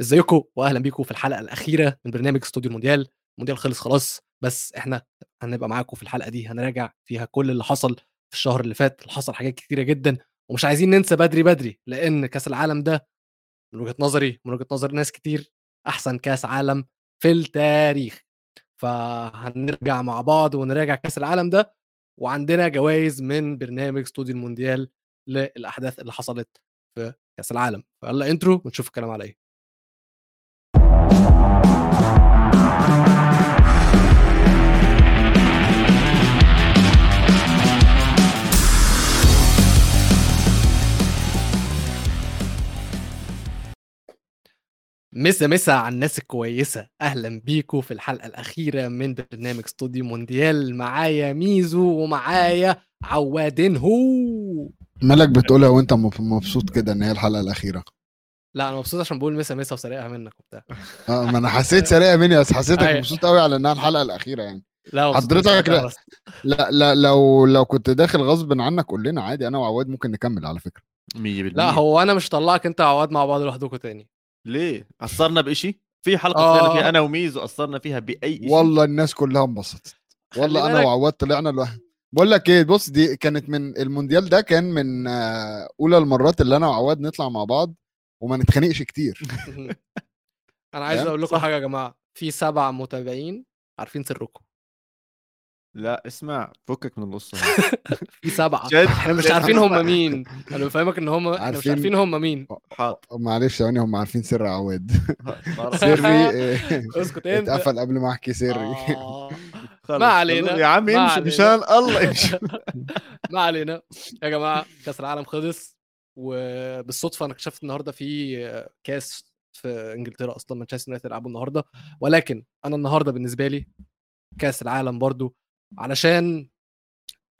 ازيكم واهلا بيكم في الحلقة الأخيرة من برنامج استوديو المونديال. المونديال خلص خلاص بس إحنا هنبقى معاكم في الحلقة دي هنراجع فيها كل اللي حصل في الشهر اللي فات اللي حصل حاجات كتيرة جدا ومش عايزين ننسى بدري بدري لأن كأس العالم ده من وجهة نظري من وجهة نظر ناس كتير أحسن كأس عالم في التاريخ. فهنرجع مع بعض ونراجع كأس العالم ده وعندنا جوائز من برنامج استوديو المونديال للأحداث اللي حصلت في كأس العالم. فيلا intro ونشوف الكلام على إيه. مسا مسا على الناس الكويسة. أهلا بيكم في الحلقة الأخيرة من برنامج استوديو مونديال. معايا ميزو ومعايا عوادين هو. مالك بتقولها وأنت مبسوط كده إن هي الحلقة الأخيرة؟ لا أنا مبسوط عشان بقول مسا مسا وسرقها منك وبتاع. آه ما أنا حسيت سريعه مني بس حسيتك أيوة. مبسوط قوي على إنها الحلقة الأخيرة يعني. لا حضرتك لا. لا لا لو لو كنت داخل غصب عنك قول لنا عادي أنا وعواد ممكن نكمل على فكرة. 100% لا هو أنا مش طلعك أنت وعواد مع بعض لوحدكم تاني. ليه؟ قصرنا بشيء في حلقة آه. طلعنا فيها أنا وميزو قصرنا فيها بأي شيء والله الناس كلها انبسطت. والله أنا. وعواد طلعنا لوحدنا بقول لك إيه بص دي كانت من المونديال ده كان من آه، أولى المرات اللي أنا وعواد نطلع مع بعض. وما نتخانقش كتير أنا عايز فاهم؟ أقول لكم صح. حاجة يا جماعة في سبع متابعين عارفين سركم لا اسمع فكك من القصة. في سبعة جد إحنا مش عارفين هم. مين أنا بفهمك إن هم إحنا مش عارفين. هم مين حاضر معلش ثواني هم عارفين سر عواد. سري آه، اسكت انت اتقفل قبل ما أحكي سري آه. ما علينا. يا عم امشي. مشان الله امشي ما علينا يا جماعة كأس العالم خلص وبالصدفة أنا اكتشفت النهارده في كاس في إنجلترا أصلا مانشستر يونايتد يلعبوا النهارده. ولكن أنا النهارده بالنسبة لي كأس العالم برضو علشان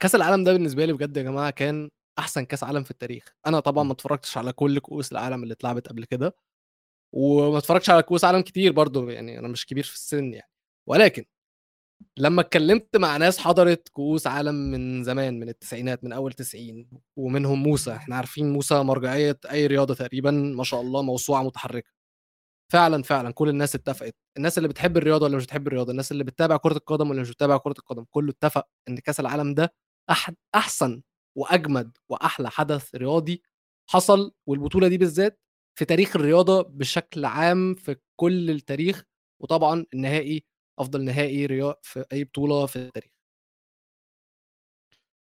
كأس العالم ده بالنسبة لي بجد يا جماعة كان أحسن كأس عالم في التاريخ. أنا طبعا ما اتفرجتش على كل كؤوس العالم اللي اتلعبت قبل كده وما اتفرجتش على كؤوس عالم كتير برضو يعني أنا مش كبير في السن يعني. ولكن لما اتكلمت مع ناس حضرت كؤوس عالم من زمان من التسعينات من أول 90 ومنهم موسى. إحنا عارفين موسى مرجعية أي رياضة تقريبا ما شاء الله موسوعة متحركة. فعلا فعلا كل الناس اتفقت. الناس اللي بتحب الرياضة ولا مش بتحب الرياضة؟ الناس اللي بتتابع كرة القدم ولا مش بتتابع كرة القدم؟ كله اتفق إن كأس العالم ده أحد أحسن وأجمد وأحلى حدث رياضي حصل والبطولة دي بالذات في تاريخ الرياضة بشكل عام في كل التاريخ. وطبعا النهائي أفضل نهائي رياض في أي بطولة في التاريخ.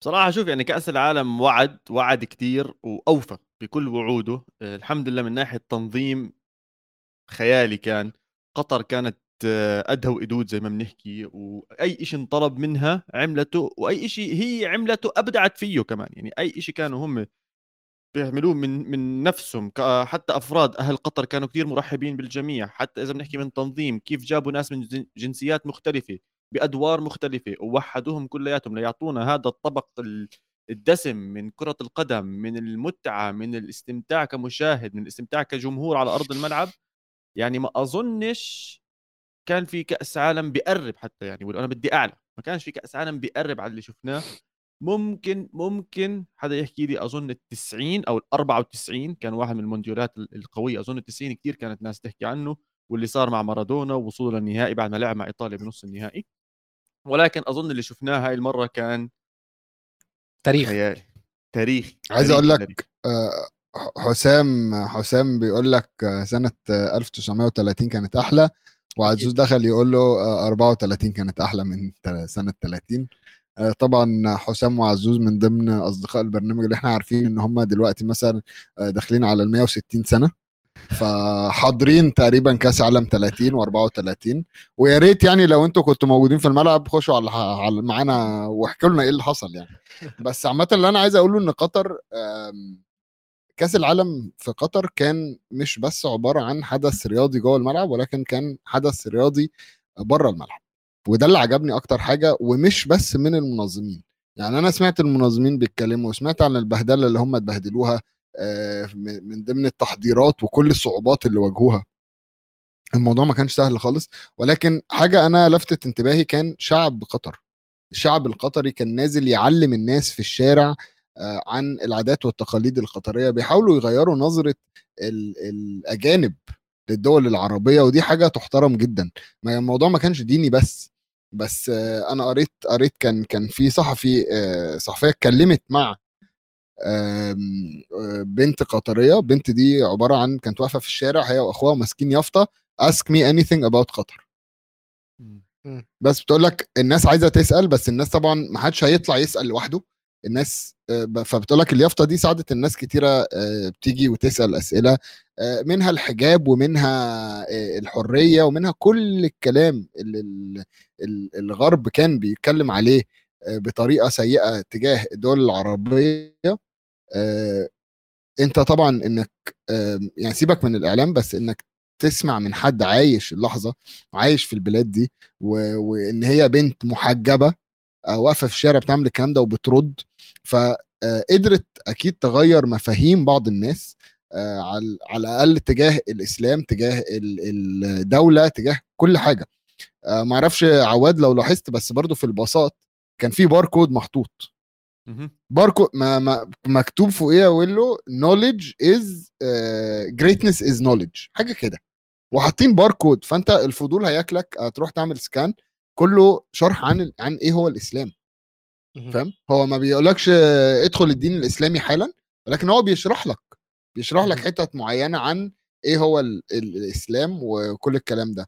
بصراحة شوف يعني كأس العالم وعد وعد كتير وأوفى بكل وعوده. الحمد لله من ناحية تنظيم خيالي كان قطر كانت أدهى وإدود زي ما بنحكي وأي شيء انطلب منها عملته وأي شيء هي عملته أبدعت فيه كمان. يعني أي شيء كانوا هم بيعملوه من من نفسهم حتى أفراد أهل قطر كانوا كثير مرحبين بالجميع حتى إذا بنحكي من تنظيم كيف جابوا ناس من جن- جنسيات مختلفة بأدوار مختلفة ووحدوهم كلياتهم ليعطونا هذا الطبق ال- الدسم من كرة القدم من المتعة من الاستمتاع كمشاهد من الاستمتاع كجمهور على أرض الملعب. يعني ما أظنش كان في كأس عالم بيقرب حتى يعني وأنا بدي أعلى ما كانش في كأس عالم بيقرب على اللي شفناه. ممكن ممكن حدا يحكي لي أظن ال 90 أو ال 94 كان واحد من المونديالات ال- القوية. أظن ال 90 كثير كانت ناس تحكي عنه واللي صار مع مارادونا ووصوله للنهائي بعد ما لعب مع إيطاليا بنص النهائي. ولكن أظن اللي شفناه هاي المرة كان تاريخ. خيالي. تاريخي عايز أقول لك. آه، حسام حسام بيقول لك آه، سنة آه، 1930 كانت أحلى وعزوز دخل يقول له آه، 34 كانت أحلى من سنة 30 آه، طبعا حسام وعزوز من ضمن أصدقاء البرنامج اللي إحنا عارفين إن هم دلوقتي مثلا آه، داخلين على ال 160 سنة. فحاضرين تقريبا كأس عالم 30 و34 ويا ريت يعني لو أنتوا كنتوا موجودين في الملعب خشوا على على معانا واحكوا لنا إيه اللي حصل يعني. بس عامة اللي أنا عايز أقوله إن قطر كأس العالم في قطر كان مش بس عبارة عن حدث رياضي جوه الملعب ولكن كان حدث رياضي بره الملعب. وده اللي عجبني أكتر حاجة ومش بس من المنظمين. يعني أنا سمعت المنظمين بيتكلموا وسمعت عن البهدلة اللي هم اتبهدلوها آه، من من ضمن التحضيرات وكل الصعوبات اللي واجهوها. الموضوع ما كانش سهل خالص ولكن حاجة أنا لفتت انتباهي كان شعب قطر. الشعب القطري كان نازل يعلم الناس في الشارع آه، عن العادات والتقاليد القطرية. بيحاولوا يغيروا نظرة ال- الأجانب للدول العربية ودي حاجة تحترم جدا. ما الموضوع ما كانش ديني بس. بس آه، أنا قريت قريت كان كان في صحفي آه، صحفية اتكلمت مع آه، بنت قطرية. بنت دي عبارة عن كانت واقفة في الشارع هي وأخوها ماسكين يافطة. Ask me anything about قطر بس بتقول لك الناس عايزة تسأل بس الناس طبعا ما حدش هيطلع يسأل لوحده. الناس آه، فبتقول لك اليافطة دي ساعدت الناس كتيرة آه، بتيجي وتسأل أسئلة آه، منها الحجاب ومنها الحرية ومنها كل الكلام اللي ال- ال- الغرب كان بيتكلم عليه بطريقة سيئة تجاه الدول العربية أنت طبعا إنك يعني سيبك من الإعلام بس إنك تسمع من حد عايش اللحظة وعايش في البلاد دي. وإن هي بنت محجبة واقفة في الشارع بتعمل الكلام ده وبترد. فقدرت أكيد تغير مفاهيم بعض الناس آه، على على الأقل تجاه الإسلام تجاه ال- الدولة تجاه كل حاجة. آه، ما أعرفش عواد لو لاحظت بس برضو في الباصات كان في باركود محطوط. باركود ما ما مكتوب فوقيه يقول له knowledge is uh, greatness is knowledge. حاجة كده. وحاطين باركود. فانت الفضول هياكلك هتروح تعمل سكان كله شرح عن عن إيه هو الإسلام. فاهم هو ما بيقولكش ادخل الدين الإسلامي حالا ولكن هو بيشرح لك بيشرح لك. حتت معينة عن إيه هو ال ال الإسلام وكل الكلام ده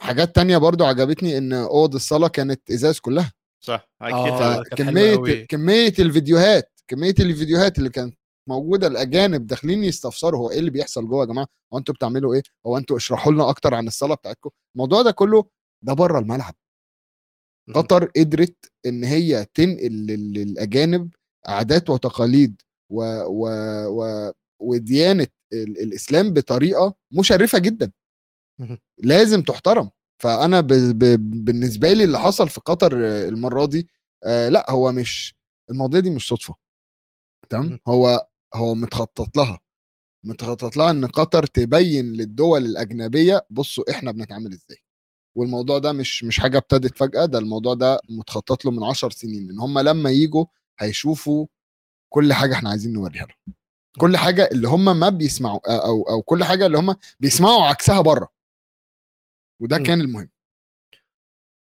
حاجات تانية برضو عجبتني إن أوض الصلاة كانت إزاز كلها صح آه. كميه كمية الفيديوهات كمية الفيديوهات اللي كانت موجودة الأجانب داخلين يستفسروا هو إيه اللي بيحصل جوه يا جماعة هو أنتوا بتعملوا إيه هو أنتوا اشرحوا لنا أكتر عن الصلاة بتاعتكم الموضوع ده كله ده بره الملعب. قطر قدرت إن هي تنقل لل- للأجانب عادات وتقاليد و و و وديانة ال- الإسلام بطريقة مشرفة جدا. لازم تحترم. فأنا ب... ب... بالنسبة لي اللي حصل في قطر المرة دي آه لأ هو مش المواضيع دي مش صدفة. تمام. هو هو متخطط لها. متخطط لها إن قطر تبين للدول الأجنبية بصوا إحنا بنتعامل إزاي. والموضوع ده مش مش حاجة ابتدت فجأة ده الموضوع ده متخطط له من عشر سنين إن هم لما يجوا هيشوفوا كل حاجة إحنا عايزين نوريها لهم. كل حاجة اللي هم ما بيسمعوا أو أو كل حاجة اللي هم بيسمعوا عكسها بره. وده. كان المهم.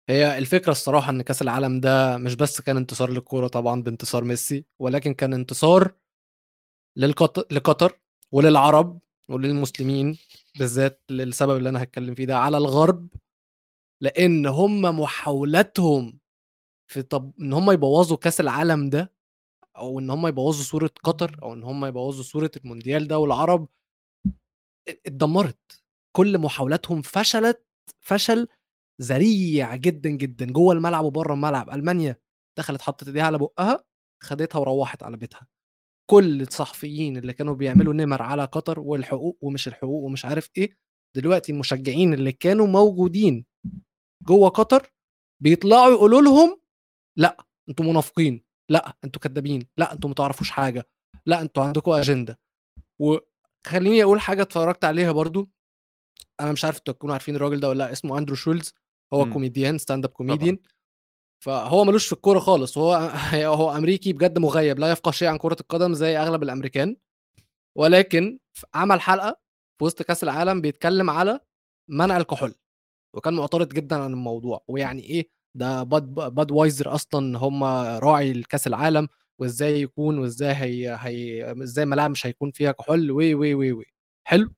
هي الفكرة الصراحة إن كأس العالم ده مش بس كان انتصار للكورة طبعا بانتصار ميسي ولكن كان انتصار للقطر لقطر وللعرب وللمسلمين بالذات للسبب اللي أنا هتكلم فيه ده على الغرب لأن هم محاولاتهم في طب إن هم يبوظوا كأس العالم ده أو إن هم يبوظوا صورة قطر أو إن هم يبوظوا صورة المونديال ده والعرب اتدمرت. كل محاولاتهم فشلت فشل ذريع جدا جدا. جوه الملعب وبره الملعب. ألمانيا دخلت حطت إيديها على بقها خدتها وروحت على بيتها. كل الصحفيين اللي كانوا بيعملوا نمر على قطر والحقوق ومش الحقوق ومش عارف إيه دلوقتي المشجعين اللي كانوا موجودين. جوه قطر بيطلعوا يقولوا لهم لا أنتوا منافقين لا أنتوا كدابين لا أنتوا ما تعرفوش حاجة لا أنتوا عندكم أجندة. وخليني أقول حاجة اتفرجت عليها برضو. أنا مش عارف أنتوا تكونوا عارفين الراجل ده ولا لأ اسمه أندرو شولز هو مم. كوميديان stand up comedian فهو ملوش في الكورة خالص. وهو هو أمريكي بجد مغيب لا يفقه شيء عن كرة القدم زي أغلب الأمريكان. ولكن عمل حلقة في وسط كأس العالم بيتكلم على منع الكحول. وكان معترض جدا عن الموضوع. ويعني إيه ده Bud Budweiser أصلا هم راعي الكاس العالم وإزاي يكون وإزاي هي, هي إزاي ملاعب مش هيكون فيها كحول وي وي وي وي حلو.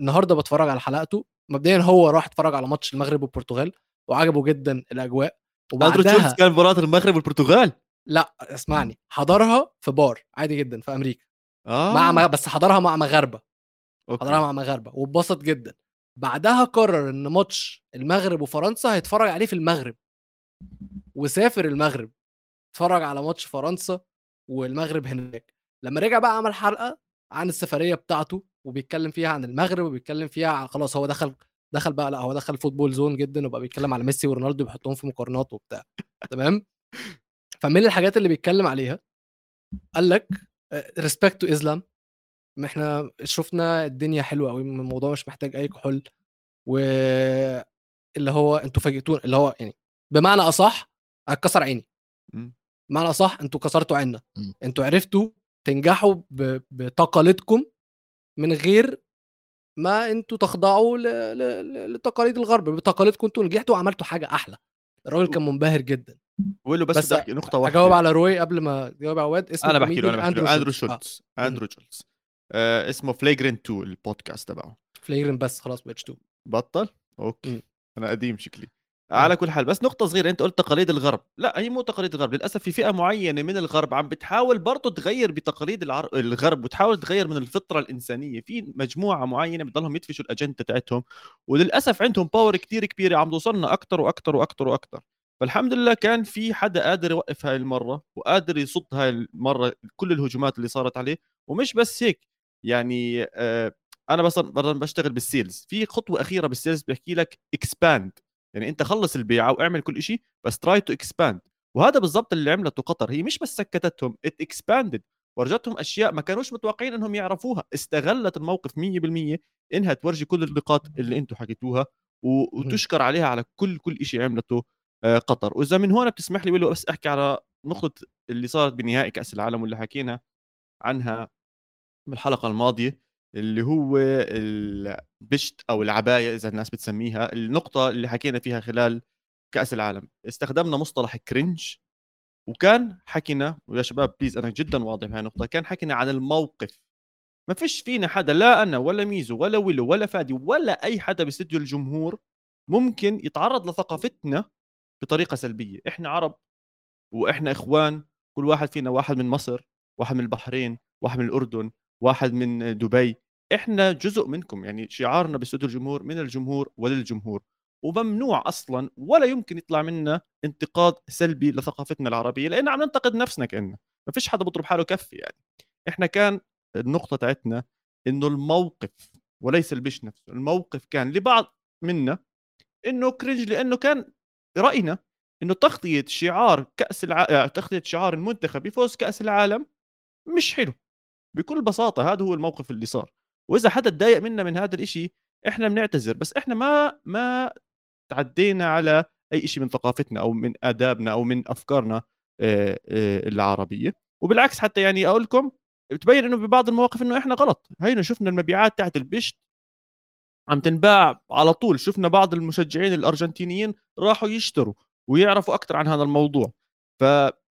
النهارده بتفرج على حلقته. مبدئيا هو راح اتفرج على ماتش المغرب والبرتغال وعجبه جدا الأجواء. وبعدها كان مباراة المغرب والبرتغال؟ لا اسمعني. حضرها في بار عادي جدا في أمريكا. مع مع- بس حضرها مع مغاربة. okay. حضرها مع مغاربة. واتبسط جدا. بعدها قرر إن ماتش المغرب وفرنسا هيتفرج عليه في المغرب وسافر المغرب اتفرج على ماتش فرنسا والمغرب هناك. لما رجع بقى عمل حلقة عن السفرية بتاعته وبيتكلم فيها عن المغرب وبيتكلم فيها عن خلاص هو دخل دخل بقى لا هو دخل football zone جدا وبقى بيتكلم على ميسي ورونالدو بيحطهم في مقارنات وبتاع. تمام؟ فمن الحاجات اللي بيتكلم عليها قال لك respect to Islam ما إحنا شفنا الدنيا حلوة قوي الموضوع مش محتاج أي كحول و اللي هو أنتوا فاجئتونا اللي هو يعني بمعنى أصح هتكسر عيني. مم. بمعنى أصح أنتوا كسرتوا عيننا. مم. أنتوا عرفتوا تنجحوا ب- بتقاليدكم من غير ما أنتوا تخضعوا ل... ل... ل- لتقاليد الغرب. بتقاليدكم أنتوا نجحتوا وعملتوا حاجة أحلى. الراجل كان منبهر جدا. بقول له بس, بس نقطة واحدة اجاوب على روي قبل ما تجاوب على عواد اسمه أنا بحكي له أنا بحكي له. أندرو. آه، شولتز. أندرو شولتز. آه اسمه Flagrant 2 البودكاست تبعه. Flagrant بس خلاص بقتش two بطل؟ okay. مم. أنا قديم شكلي. على كل حال بس نقطة صغيرة أنت قلت تقاليد الغرب، لا هي مو تقاليد الغرب، للأسف في فئة معينة من الغرب عم بتحاول برضه تغير بتقاليد العر... الغرب وتحاول تغير من الفطرة الإنسانية، في مجموعة معينة بتضلهم يدفشوا الأجندة تاعتهم وللأسف عندهم power كتير كبيرة عم توصلنا أكتر وأكتر وأكتر وأكتر، فالحمد لله كان في حدا قادر يوقف هاي المرة وقادر يصد هاي المرة كل الهجومات اللي صارت عليه، ومش بس هيك يعني آه أنا مثلا بشتغل بال sales في خطوة أخيرة بال sales بيحكي لك expand يعني أنت خلص البيعه واعمل كل شيء بس try to expand وهذا بالضبط اللي عملته قطر. هي مش بس سكتتهم it expanded ورجتهم أشياء ما كانوش متوقعين إنهم يعرفوها. استغلت الموقف 100% إنها تورجي كل النقاط اللي أنتم حكيتوها وتشكر عليها على كل كل شيء عملته آه، قطر. وإذا من هون بتسمح لي ولو بس أحكي على نقطة اللي صارت بنهائي كأس العالم واللي حكينا عنها. بالحلقة الماضية اللي هو البشت أو العباية إذا الناس بتسميها النقطة اللي حكينا فيها خلال كأس العالم. استخدمنا مصطلح cringe وكان حكينا ويا شباب please أنا جدا واضح بهاي النقطة كان حكينا عن الموقف. ما فيش فينا حدا لا أنا ولا ميزو ولا ويلو ولا فادي ولا أي حدا باستديو الجمهور ممكن يتعرض لثقافتنا بطريقة سلبية. إحنا عرب وإحنا إخوان كل واحد فينا واحد من مصر واحد من البحرين واحد من الأردن واحد من دبي إحنا جزء منكم يعني شعارنا باستوديو الجمهور من الجمهور وللجمهور وممنوع أصلا ولا يمكن يطلع منا انتقاد سلبي لثقافتنا العربية لأن عم ننتقد نفسنا كاننا ما فيش حدا بضرب حاله كفي يعني. إحنا كان النقطة تاعتنا إنه الموقف وليس البش نفسه الموقف كان لبعض منا إنه كرنج لأنه كان رأينا إنه تغطية شعار كأس الع... تغطية شعار المنتخب بفوز كأس العالم مش حلو. بكل بساطة هذا هو الموقف اللي صار. وإذا حدا تضايق منا من هذا الإشي إحنا بنعتذر بس إحنا ما ما تعدينا على أي شيء من ثقافتنا أو من آدابنا أو من أفكارنا آه، آه، العربية. وبالعكس حتى يعني أقول لكم بتبين إنه ببعض المواقف إنه إحنا غلط. هينا شفنا المبيعات تاعت البشت عم تنباع على طول. شفنا بعض المشجعين الأرجنتينيين راحوا يشتروا ويعرفوا أكثر عن هذا الموضوع.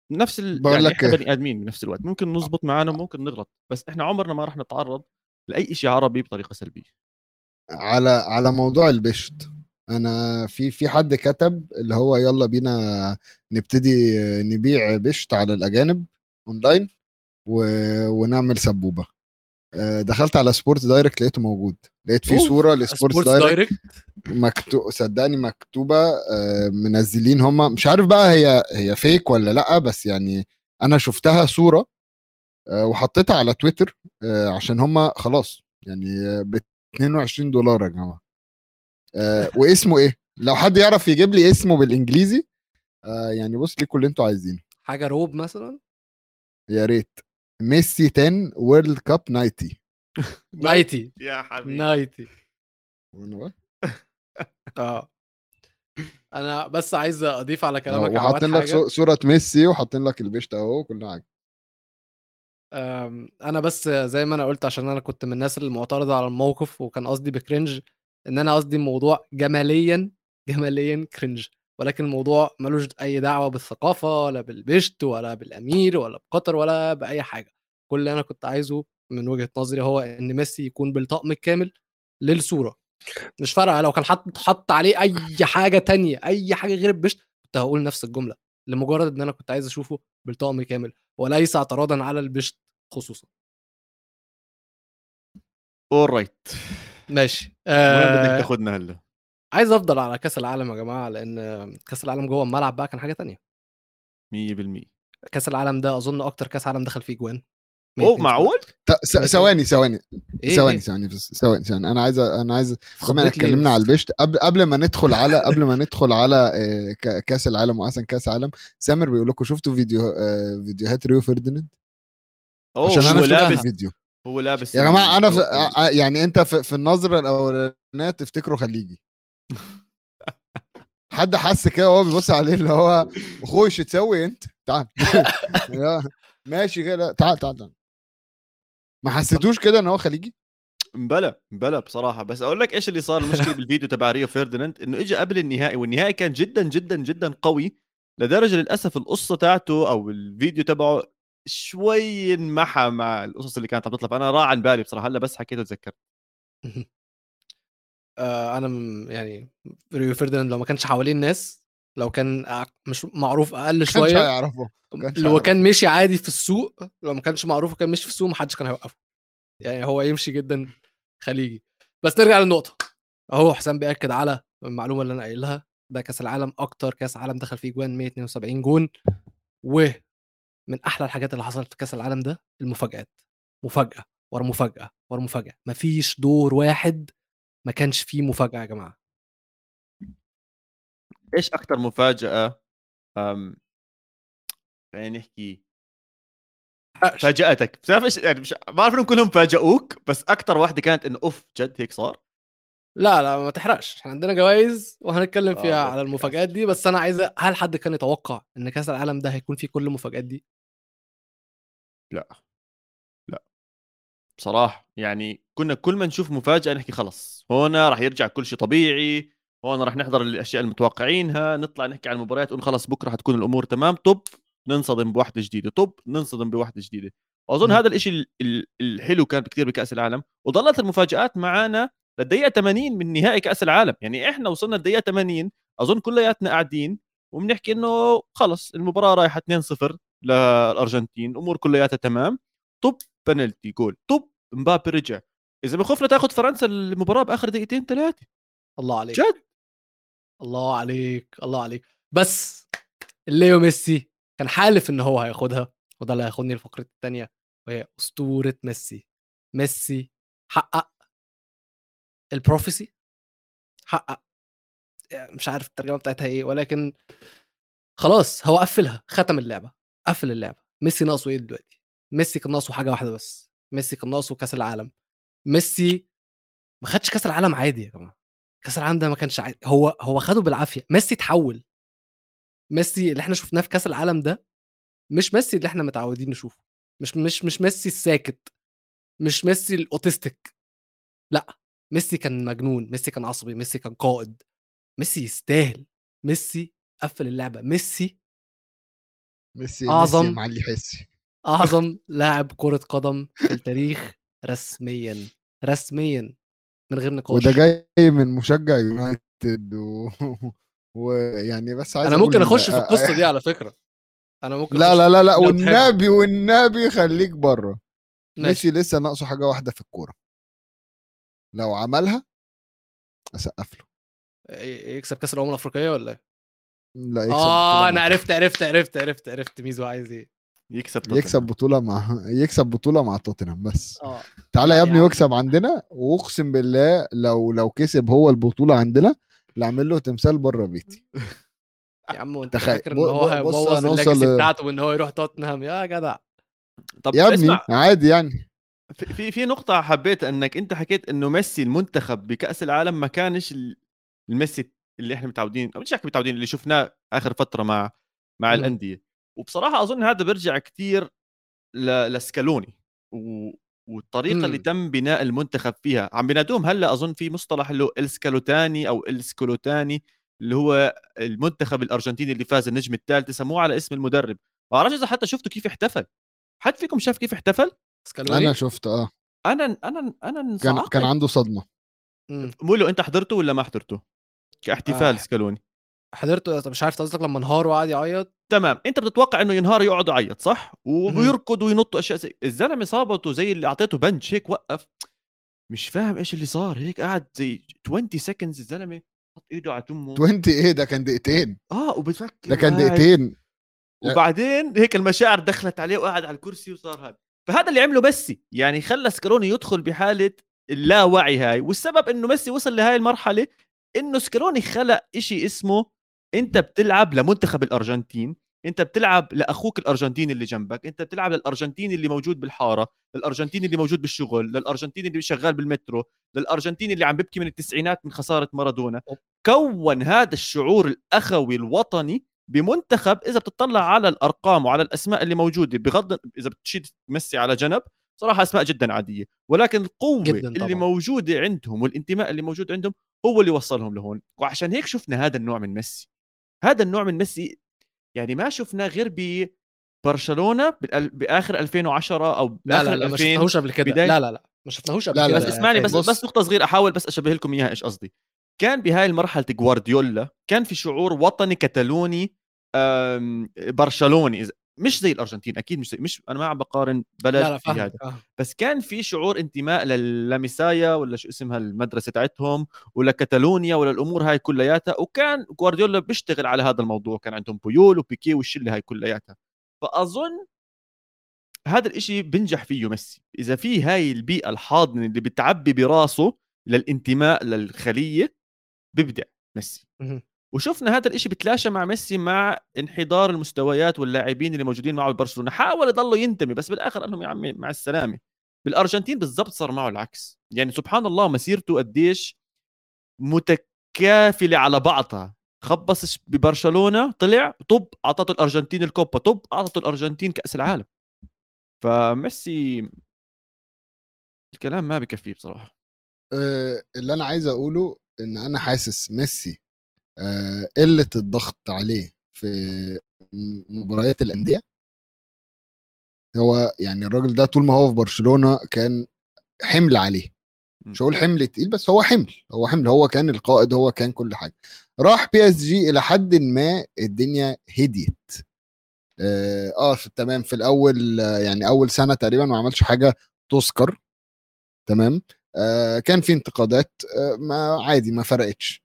فنفس ال... بقول يعني لك إحنا إيه. بني آدمين بنفس الوقت ممكن نزبط معانا ممكن نغلط بس إحنا عمرنا ما راح نتعرض لأي شيء عربي بطريقة سلبية على على موضوع البشت أنا في في حد كتب اللي هو يلا بينا نبتدي نبيع بشت على الأجانب أونلاين و... ونعمل سبوبة دخلت على Sport Direct لقيته موجود. لقيت في أوف، صورة ل Sport Sports Direct. مكتوب صدقني مكتوبة آه، منزلين هم مش عارف بقى هي هي fake ولا لأ بس يعني أنا شفتها صورة آه، وحطيتها على تويتر آه، عشان هم خلاص يعني ب 22 دولار يا جماعة. آه، واسمه إيه؟ لو حد يعرف يجيب لي اسمه بالإنجليزي آه، يعني بص ليكوا اللي أنتوا عايزينه. حاجة روب مثلا؟ يا ريت. ميسي 10 World Cup 90 nightie. يا حبيبي. nightie. وأنا بقى- آه. أنا بس عايز أضيف على آه، كلامك وحاطين لك صورة ميسي وحاطين لك البيشت أهو كل حاجة. أنا بس زي ما أنا قلت عشان أنا كنت من الناس المعترضة على الموقف وكان قصدي ب cringe إن أنا قصدي الموضوع جماليا جماليا كرنج ولكن الموضوع ملوش أي دعوة بالثقافة ولا بالبشت ولا بالأمير ولا بقطر ولا بأي حاجة. كل اللي أنا كنت عايزه من وجهة نظري هو إن ميسي يكون بالطقم الكامل للصورة. مش فارقة لو كان حط حط عليه أي حاجة تانية أي حاجة غير البشت كنت هقول نفس الجملة. لمجرد إن أنا كنت عايز أشوفه بالطقم كامل وليس اعتراضا على البشت خصوصا. alright ماشي. وين بدك آه. تاخذنا هلا. عايز أفضل على كأس العالم يا جماعة لأن كأس العالم جوه الملعب بقى كان حاجة تانية. 100% كأس العالم ده أظن أكتر كأس عالم دخل فيه جوان. أوه معقول؟ ثواني ثواني إيه ثواني إيه؟ ثواني بس ثواني ثواني. أنا عايز أنا عايز بما اتكلمنا. على البشت. قبل قبل ما ندخل على قبل ما ندخل على آه، ك- كأس العالم وأحسن كأس عالم سامر بيقول لكم شفتوا فيديو آه، فيديوهات ريو فرديناند أوه عشان أنا لابس الفيديو. هو لابس يا جماعة أنا في. آه، يعني أنت في, في النظرة الأولانية تفتكروا خليجي. حد حس كده وهو بيبص عليه اللي هو اخويش تسوي انت تعال. ماشي كده. تعال تعال تعال. ما حسيتوش كده إن هو خليجي؟ مبلا مبلا بصراحة. بس أقول لك إيش اللي صار. المشكلة بالفيديو تبع ريو فيرديناند إنه اجى قبل النهائي والنهائي كان جدا جدا جدا قوي لدرجة للأسف القصة تاعته أو الفيديو تبعه شوي انمحى مع القصص اللي كانت عم تطلع. فأنا راح عن بالي بصراحة. هلا بس حكيته تذكرت آه أنا م- يعني ريو فيرديناند لو ما كانش حوالين ناس لو كان مش معروف أقل كانش شوية هيعرفه كانش لو هيعرفه. كان مشي عادي في السوق لو ما كانش معروف وكان مشي في السوق محدش كان هيوقفه. يعني هو يمشي جدا خليجي. بس نرجع للنقطة. أهو حسام بيأكد على المعلومة اللي أنا قايلها ده كأس العالم أكتر كأس عالم دخل فيه جوان 172 جون ومن أحلى الحاجات اللي حصلت في كأس العالم ده المفاجآت. مفاجأة ورا مفاجأة ورا مفاجأة. مفيش دور واحد ما كانش فيه مفاجأة يا جماعة. إيش أكثر مفاجأة أم... خلينا نحكي فاجأتك؟ بتعرف إيش يعني مش ما بعرف إنهم كلهم فاجئوك بس أكثر واحدة كانت انه أوف جد هيك صار؟ لا لا ما تحرقش. إحنا عندنا جوائز وهنتكلم آه، فيها بس على المفاجآت دي بس أنا عايز هل حد كان يتوقع إن كأس العالم ده هيكون فيه كل المفاجآت دي؟ بصراحة يعني كنا كل ما نشوف مفاجأة نحكي خلص هون راح يرجع كل شيء طبيعي هون راح نحضر الأشياء المتوقعينها نطلع نحكي عن المباريات نقول خلص بكرة حتكون الأمور تمام طب ننصدم بواحدة جديدة طب ننصدم بواحدة جديدة واظن. هذا الشيء ال- ال- الحلو كان كثير بكأس العالم وظلت المفاجآت معنا للدقيقة 80 من نهائي كأس العالم يعني إحنا وصلنا الدقيقه 80 أظن كلياتنا قاعدين وبنحكي إنه خلص المباراة رايحة 2-0 للأرجنتين الأمور كلياتها تمام طب بنالتي جول طب مبابي رجع. إذا بخفنا تاخذ فرنسا المباراة بآخر دقيقتين ثلاثة الله عليك. جد؟ الله عليك الله عليك. بس ليو ميسي كان حالف إن هو هياخدها وده اللي هياخدني الفقره الثانية وهي أسطورة ميسي. ميسي حقق البروفيسي حقق مش عارف الترجمة بتاعتها إيه ولكن خلاص هو قفلها ختم اللعبة قفل اللعبة. ميسي ناقصه إيه دلوقتي؟ ميسي كان ناقصه حاجة واحدة بس ميسي كان ناقصه كأس العالم. ميسي ما خدش كأس العالم عادي يا جماعة. كأس العالم ده ما كانش عادي هو هو خده بالعافية. ميسي اتحول. ميسي اللي إحنا شفناه في كأس العالم ده مش ميسي اللي إحنا متعودين نشوفه. مش مش مش ميسي الساكت. مش ميسي ال autistic لا ميسي كان مجنون. ميسي كان عصبي. ميسي كان قائد. ميسي يستاهل. ميسي قفل اللعبة. ميسي ميسي أعظم. ميسي معلي حسي. أعظم لاعب كرة قدم في التاريخ رسميا رسميا من غير نقاش. وده جاي من مشجع يونايتد و... ويعني بس عايز أنا ممكن أخش في القصة دي على فكرة. أنا ممكن لا لا لا لا. والنبي والنبي خليك بره. ماشي. ميسي لسه ناقصه حاجة واحدة في الكورة. لو عملها أسقف له. يكسب كأس الأمم الأفريقية ولا إيه؟ لا يكسب آه أنا عرفت عرفت عرفت عرفت عرفت ميزو عايز إيه. يكسب يكسب توتنهام. بطولة مع يكسب بطولة مع توتنهام بس آه تعالى يا ابني عم. واكسب عندنا واقسم بالله لو لو كسب هو البطولة عندنا لا اعمل له تمثال بره بيتي يا عم وانت تخيل. فاكر إن هو هيبوظ ال legacy ل- بتاعته وإن هو يروح توتنهام يا جدع طب يا ابني اسمع عادي يعني في- في نقطة حبيت إنك أنت حكيت إنه ميسي المنتخب بكأس العالم ما كانش ال- الميسي اللي إحنا متعودين أو مش احكي متعودين اللي شفناه آخر فترة مع مع مم. الأندية وبصراحة أظن هذا بيرجع كتير ل- لسكالوني و... والطريقة اللي مم. تم بناء المنتخب فيها عم بينادوهم هلأ أظن في مصطلح اللي هو السكالوتاني أو السكولوتاني اللي هو المنتخب الأرجنتيني اللي فاز النجم الثالث سموه على اسم المدرب ما بعرفش إذا حتى شفتوا كيف احتفل حد فيكم شاف كيف احتفل سكالوني أنا شفت آه أنا أنا أنا كان كان عنده صدمة مم. مولو أنت حضرته ولا ما حضرته؟ كاحتفال. آه. سكالوني حضرته طب مش عارف قصدك لما انهار وقعد يعيط؟ تمام. أنت بتتوقع إنه ينهار يقعد يعيط صح؟ ويركض وينط أشياء زي الزلمة صابته زي اللي أعطيته بنش هيك وقف. مش فاهم إيش اللي صار هيك قعد زي 20 seconds الزلمة حط إيده على تمه 20 إيه؟ ده كان دقيقتين. آه وبفكر ده كان. دقيقتين. وبعدين هيك المشاعر دخلت عليه وقعد على الكرسي وصار هذا. فهذا اللي عمله ميسي. يعني خلى سكالوني يدخل بحالة اللاوعي هاي. والسبب إنه ميسي وصل لهاي المرحلة إنه سكالوني خلق إشي اسمه انت بتلعب لمنتخب الأرجنتين انت بتلعب لأخوك الأرجنتيني اللي جنبك انت بتلعب للأرجنتيني اللي موجود بالحارة للأرجنتيني اللي موجود بالشغل للأرجنتيني اللي شغال بالمترو للأرجنتيني اللي عم بيبكي من التسعينات من خسارة مارادونا. كون هذا الشعور الأخوي الوطني بمنتخب إذا بتطلع على الأرقام وعلى الأسماء اللي موجودة بغض إذا بتشيل ميسي على جنب صراحة أسماء جدا عادية. ولكن القوة اللي طبعاً. موجودة عندهم والانتماء اللي موجود عندهم هو اللي وصلهم لهون. وعشان هيك شفنا هذا النوع من ميسي. هذا النوع من ميسي يعني ما شفناه غير ببرشلونه بآخر 2010 أو لا لا لا ما 2000 شفناهوش قبل كده. لا لا لا ما شفناهوش قبل لا، كده. بس اسمعني بس. بس نقطة صغيرة أحاول بس أشبه لكم إياها إيش قصدي؟ كان بهاي المرحلة جوارديولا كان في شعور وطني كتالوني برشلوني مش زي الأرجنتين أكيد مش زي مش أنا ما عم بقارن بلد لا لا في هذا. بس كان في شعور انتماء للميسايا ولا شو اسمها المدرسة تاعتهم ولا كتالونيا ولا الأمور هاي كلياتها وكان جوارديولا بيشتغل على هذا الموضوع كان عندهم بويول وبيكي والشلة هاي كلياتها فأظن هذا الإشي بنجح فيه ميسي إذا في هاي البيئة الحاضنة اللي بتعبي براسه للانتماء للخلية بيبدع ميسي. وشفنا هذا الإشي بتلاشى مع ميسي مع انحدار المستويات واللاعبين اللي موجودين معه ببرشلونة. حاول يضله ينتمي بس بالآخر قال لهم يا عمي مع السلامة. بالأرجنتين بالضبط صار معه العكس. يعني سبحان الله مسيرته قديش متكافلة على بعضها. خبص ببرشلونة طلع طب أعطته الأرجنتين الكوبا طب أعطته الأرجنتين كأس العالم. فميسي الكلام ما بكفيه بصراحة. آه، اللي أنا عايز أقوله إن أنا حاسس ميسي قلة الضغط عليه في مباريات الأندية. هو يعني الراجل ده طول ما هو في برشلونة كان حمل عليه. مش هقول حمل تقيل بس هو حمل. هو حمل هو كان القائد هو كان كل حاجة. راح بي اس جي إلى حد ما الدنيا هديت. آه, آه في تمام في الأول آه، يعني أول سنة تقريبا ما عملش حاجة تذكر. تمام؟ آه كان في انتقادات. آه ما عادي ما فرقتش.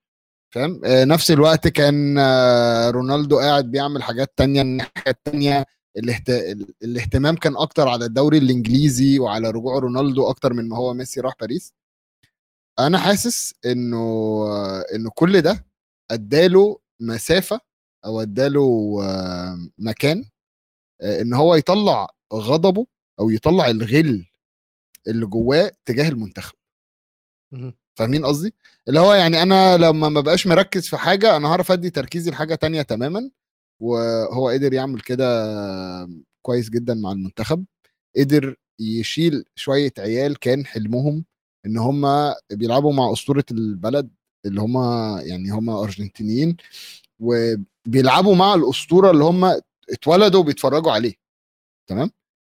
فاهم؟ آه نفس الوقت كان آه رونالدو قاعد بيعمل حاجات تانية الناحية التانية الاهت... ال- الاهتمام كان أكتر على الدوري الإنجليزي وعلى رجوع رونالدو أكتر من ما هو ميسي راح باريس. أنا حاسس إنه آه، إنه كل ده أداله مسافة أو أداله مكان إن هو يطلع غضبه أو يطلع الغل اللي جواه تجاه المنتخب. فاهمين قصدي؟ اللي هو يعني أنا لما ما بقاش مركز في حاجة أنا هعرف أدي تركيزي لحاجة تانية تماما وهو قدر يعمل كده كويس جدا مع المنتخب. قدر يشيل شوية عيال كان حلمهم إن هم بيلعبوا مع أسطورة البلد اللي هم يعني هم أرجنتينيين وبيلعبوا مع الأسطورة اللي هم اتولدوا بيتفرجوا عليه تمام؟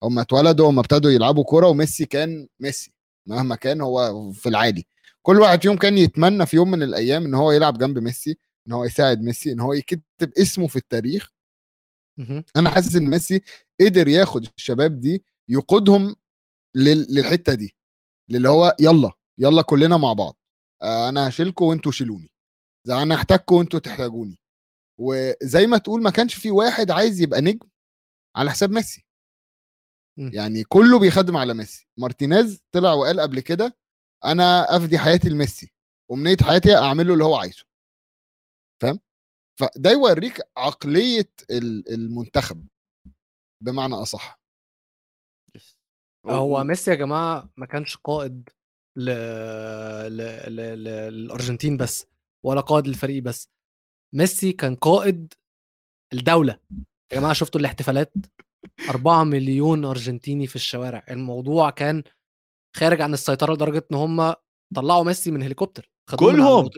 هم اتولدوا هم ابتدوا يلعبوا كورة وميسي كان ميسي مهما كان هو في العادي. كل واحد فيهم كان يتمنى في يوم من الأيام إن هو يلعب جنب ميسي إن هو يساعد ميسي إن هو يكتب اسمه في التاريخ. أنا حاسس إن ميسي قدر ياخد الشباب دي يقودهم لل- للحتة دي اللي هو يلا يلا كلنا مع بعض. آه، أنا هشيلكم وأنتوا شيلوني. زي أنا احتاجكم وأنتوا تحتاجوني. وزي ما تقول ما كانش في واحد عايز يبقى نجم على حساب ميسي. يعني كله بيخدم على ميسي. مارتينيز طلع وقال قبل كده أنا أفدي حياتي لميسي ومنية حياتي أعمل له اللي هو عايزه. فاهم؟ فده يوريك عقلية ال- المنتخب. بمعنى أصح. هو ميسي يا جماعة ما كانش قائد ل... ل... ل... ل... للأرجنتين بس ولا قائد للفريق بس. ميسي كان قائد الدولة. يا جماعة شفتوا الاحتفالات؟ 4 مليون أرجنتيني في الشوارع. الموضوع كان خارج عن السيطرة لدرجة إن هم طلعوا ميسي من هليكوبتر كلهم.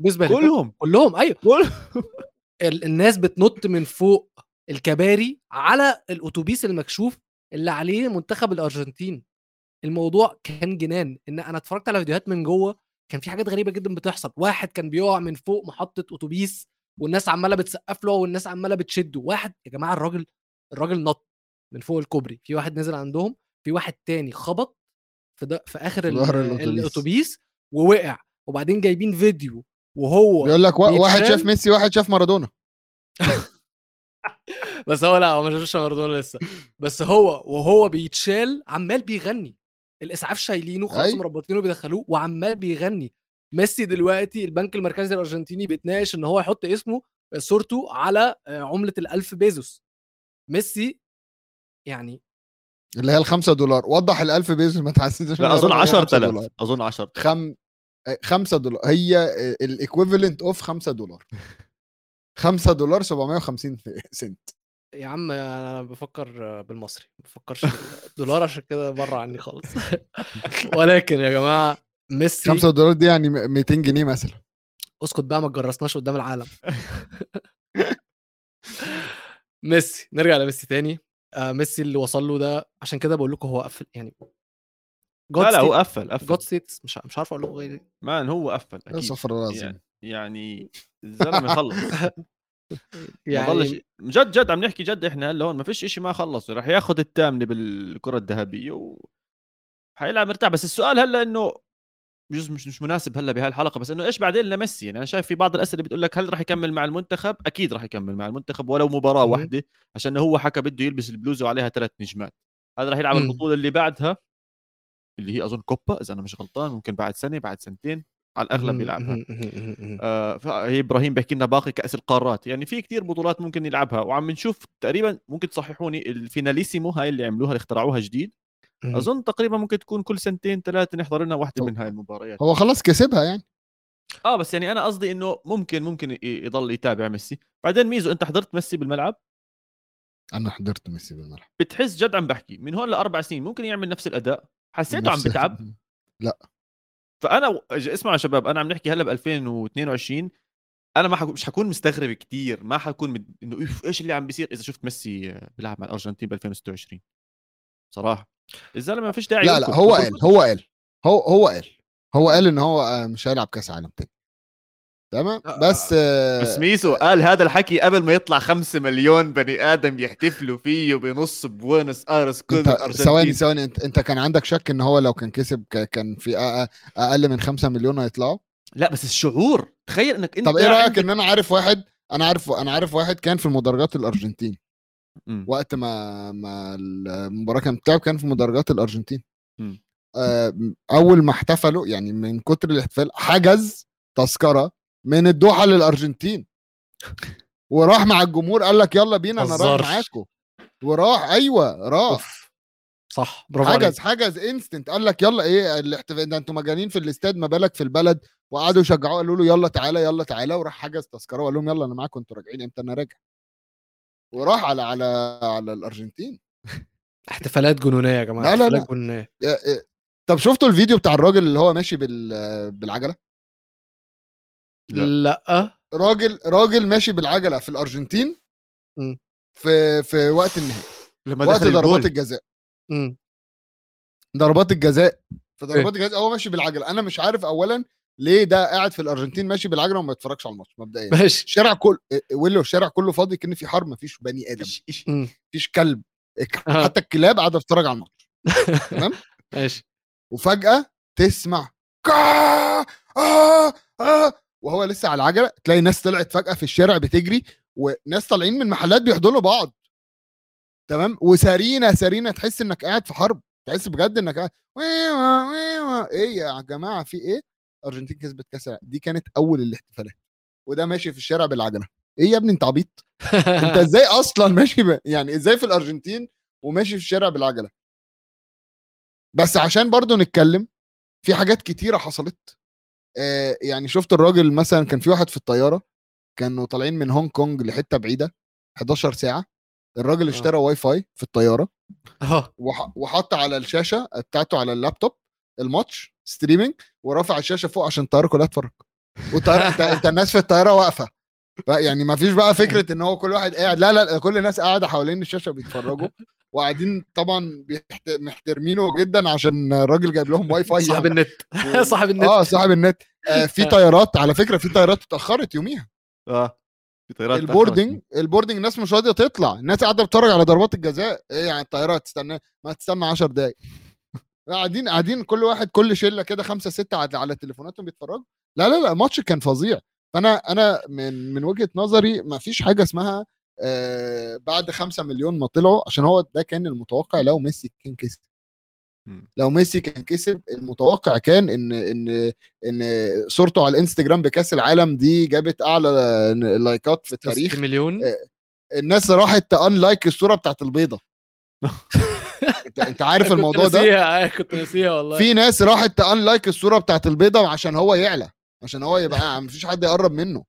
كلهم. كلهم أيوه. كل ال- الناس بتنط من فوق الكباري على الأتوبيس المكشوف اللي عليه منتخب الأرجنتين. الموضوع كان جنان. إن أنا اتفرجت على فيديوهات من جوه كان في حاجات غريبة جدا بتحصل. واحد كان بيقع من فوق محطة أتوبيس والناس عمالة بتسقف له والناس عمالة بتشده. واحد يا جماعة الراجل الراجل نط من فوق الكوبري. في واحد نزل عندهم في واحد تاني خبط في, ده في آخر. الأتوبيس ووقع وبعدين جايبين فيديو وهو بيقول لك وا- واحد. شاف ميسي واحد شاف مارادونا بس هو لأ هو ما شافش مارادونا لسه بس هو وهو بيتشال عمال بيغني الإسعاف شايلينه خلاص. مربطينه بيدخلوه وعمال بيغني ميسي دلوقتي البنك المركزي الأرجنتيني بيتناقش إن هو يحط اسمه صورته على آه، عملة الألف بيزوس ميسي يعني اللي هي الخمسة دولار. وضح الألف بيزو ما تحسسش لا أظن 10000 أظن 10 خم... خمسة دولار. هي ال equivalent of خمسة دولار. خمسة دولار 750 سنت. يا عم أنا بفكر بالمصري ما بفكرش بالدولار عشان كده بره عني خالص. ولكن يا جماعة ميسي 5 دولار دي يعني 200 جنيه مثلا. اسكت بقى ما تجرسناش قدام العالم. ميسي نرجع لميسي تاني. آه ميسي اللي وصل له ده عشان كده بقول لكم هو قفل يعني لا لا هو قفل قفل. God status مش مش عارف أقول لكم غير إيه. man هو قفل أكيد. صفر العظيم يعني, يعني الزلمة خلص. يعني جد جد عم نحكي جد إحنا هلأ هون ما فيش شيء ما خلص راح ياخذ الثامنه بالكرة الذهبية و حيلعب مرتاح. بس السؤال هلأ إنه بجوز مش مش مناسب هلا بهاي الحلقة بس إنه إيش بعدين لميسي؟ يعني أنا شايف في بعض الأسئلة بتقول لك هل راح يكمل مع المنتخب؟ أكيد راح يكمل مع المنتخب ولو مباراة. واحدة عشان هو حكى بده يلبس البلوزة وعليها ثلاث نجمات. هذا راح يلعب. البطولة اللي بعدها اللي هي أظن كوبا إذا أنا مش غلطان ممكن بعد سنة بعد سنتين على الأغلب يلعبها. آه فهي إبراهيم بيحكي لنا باقي كأس القارات. يعني في كتير بطولات ممكن يلعبها وعم نشوف تقريبا ممكن تصححوني الفيناليسيمو هاي اللي عملوها اللي اخترعوها جديد أظن تقريبا ممكن تكون كل سنتين ثلاثة نحضر لنا واحدة من هاي المباريات. هو خلاص كسبها يعني؟ آه بس يعني أنا قصدي إنه ممكن ممكن يضل يتابع ميسي. بعدين ميزو أنت حضرت ميسي بالملعب؟ أنا حضرت ميسي بالملعب. بتحس جد عم بحكي. من هون لأربع سنين ممكن يعمل نفس الأداء. حسيته عم بتعب. لا. فأنا اسمعوا يا شباب أنا عم نحكي هلأ ب 2022 أنا ما حكون مش حكون مستغرب كتير. ما حكون مد... إنه إيش اللي عم بيصير إذا شفت ميسي بيلعب مع الأرجنتين ب 2026 صراحة. الزلمة ما فيش داعي لا لا. هو قال هو قال هو هو قال هو قال إن هو آه، مش هيلعب كأس عالم تاني. تمام؟ بس آه، بس ميزو قال هذا الحكي قبل ما يطلع خمسة مليون بني آدم يحتفلوا فيه بنص بوينس ايرس كل ثواني ثواني أنت أنت كان عندك شك إن هو لو كان كسب كان في أقل من 5 مليون هيطلعوا؟ لا بس الشعور تخيل إنك أنت طب إيه رأيك عندك- إن أنا عارف واحد أنا عارف أنا عارف واحد كان في المدرجات الأرجنتين؟ وقت ما ما المباراة كانت بتلعب كان في مدرجات الأرجنتين. آه، أول ما احتفلوا يعني من كتر الاحتفال حجز تذكرة من الدوحة للأرجنتين. وراح مع الجمهور قال لك يلا بينا أنا رايح. معاكم. وراح أيوه راح. أوف. صح برافو حجز حجز انستنت قال لك يلا إيه الاحتفال ده أنتوا مجانين في الاستاد ما بالك في البلد. وقعدوا يشجعوه قالوا له يلا تعالى يلا تعالى. وراح حجز تذكرة وقال لهم يلا أنا معاكم أنتوا راجعين إمتى أنا راجع. وراح على على على الأرجنتين احتفالات جنونية يا جماعة لا، لا، احتفالات لا. جنونية إيه. طب شفتوا الفيديو بتاع الراجل اللي هو ماشي بال بالعجلة لا. لا راجل راجل ماشي بالعجلة في الأرجنتين مم. في في وقت النهائي لما وقت دخل ضربات الجزاء مم. ضربات الجزاء في ضربات إيه. الجزاء هو ماشي بالعجلة أنا مش عارف اولا ليه ده قاعد في الأرجنتين ماشي بالعجلة وما يتفرجش على الماتش؟ مبدئيا. ماشي. الشارع كله ويلو الشارع كله فاضي كان في حرب مفيش بني آدم. مم. مفيش. كلب. آه. حتى الكلاب قاعدة تتفرج على الماتش. تمام؟ ماشي. وفجأة تسمع كا آه آه وهو لسه على العجلة تلاقي ناس طلعت فجأة في الشارع بتجري وناس طالعين من محلات بيحضنوا بعض. تمام؟ وسارينا سارينا تحس إنك قاعد في حرب. تحس بجد إنك قاعد ويوا ويوا. إيه يا جماعة في إيه؟ الارجنتين كسبت كأس العالم. دي كانت أول الاحتفالات. وده ماشي في الشارع بالعجله إيه يا ابني أنت عبيط؟ أنت إزاي أصلا ماشي ب... يعني إزاي في الأرجنتين وماشي في الشارع بالعجلة؟ بس عشان برضو نتكلم في حاجات كتيرة حصلت. آه يعني شفت الراجل مثلا كان في واحد في الطيارة كانوا طالعين من هونج كونج لحتة بعيدة 11 ساعة. الراجل آه. اشترى واي فاي في الطيارة. آه. وح- وحط على الشاشة بتاعته على اللابتوب. الماتش streaming ورافع الشاشة فوق عشان الطيارة كلها تتفرج. والطيارة انت, انت الناس في الطيارة واقفة. يعني ما فيش بقى فكرة إن هو كل واحد قاعد لا لا كل الناس قاعدة حوالين الشاشة بيتفرجوا. وقاعدين طبعا محترمينه جدا عشان الراجل جايب لهم واي فاي صاحب يعني. النت صاحب النت. آه صاحب النت. آه في طيارات على فكرة في طيارات اتأخرت يوميها. آه. في طيارات ال boarding ال boarding الناس مش راضية تطلع. الناس قاعدة بتتفرج على ضربات الجزاء. إيه يعني الطيارات تستنى ما تستنى 10 دقايق. قاعدين قاعدين كل واحد كل شلة كده خمسة ستة على على تليفوناتهم بيتفرجوا. لا لا لا الماتش كان فظيع. فأنا أنا من من وجهة نظري ما فيش حاجة اسمها آه بعد خمسة مليون ما طلعوا عشان هو ده كان المتوقع لو ميسي كان كسب. لو ميسي كان كسب المتوقع كان إن إن إن صورته على الإنستجرام بكأس العالم دي جابت أعلى لايكات في التاريخ 60 مليون؟ آه، الناس راحت تعمل unlike الصورة بتاعت البيضة. انت انت عارف الموضوع كنت ده؟ ناسيها آه، كنت ناسيها والله. في ناس راحت تعمل unlike الصورة بتاعت البيضة عشان هو يعلى عشان هو يبقى مفيش حد يقرب منه.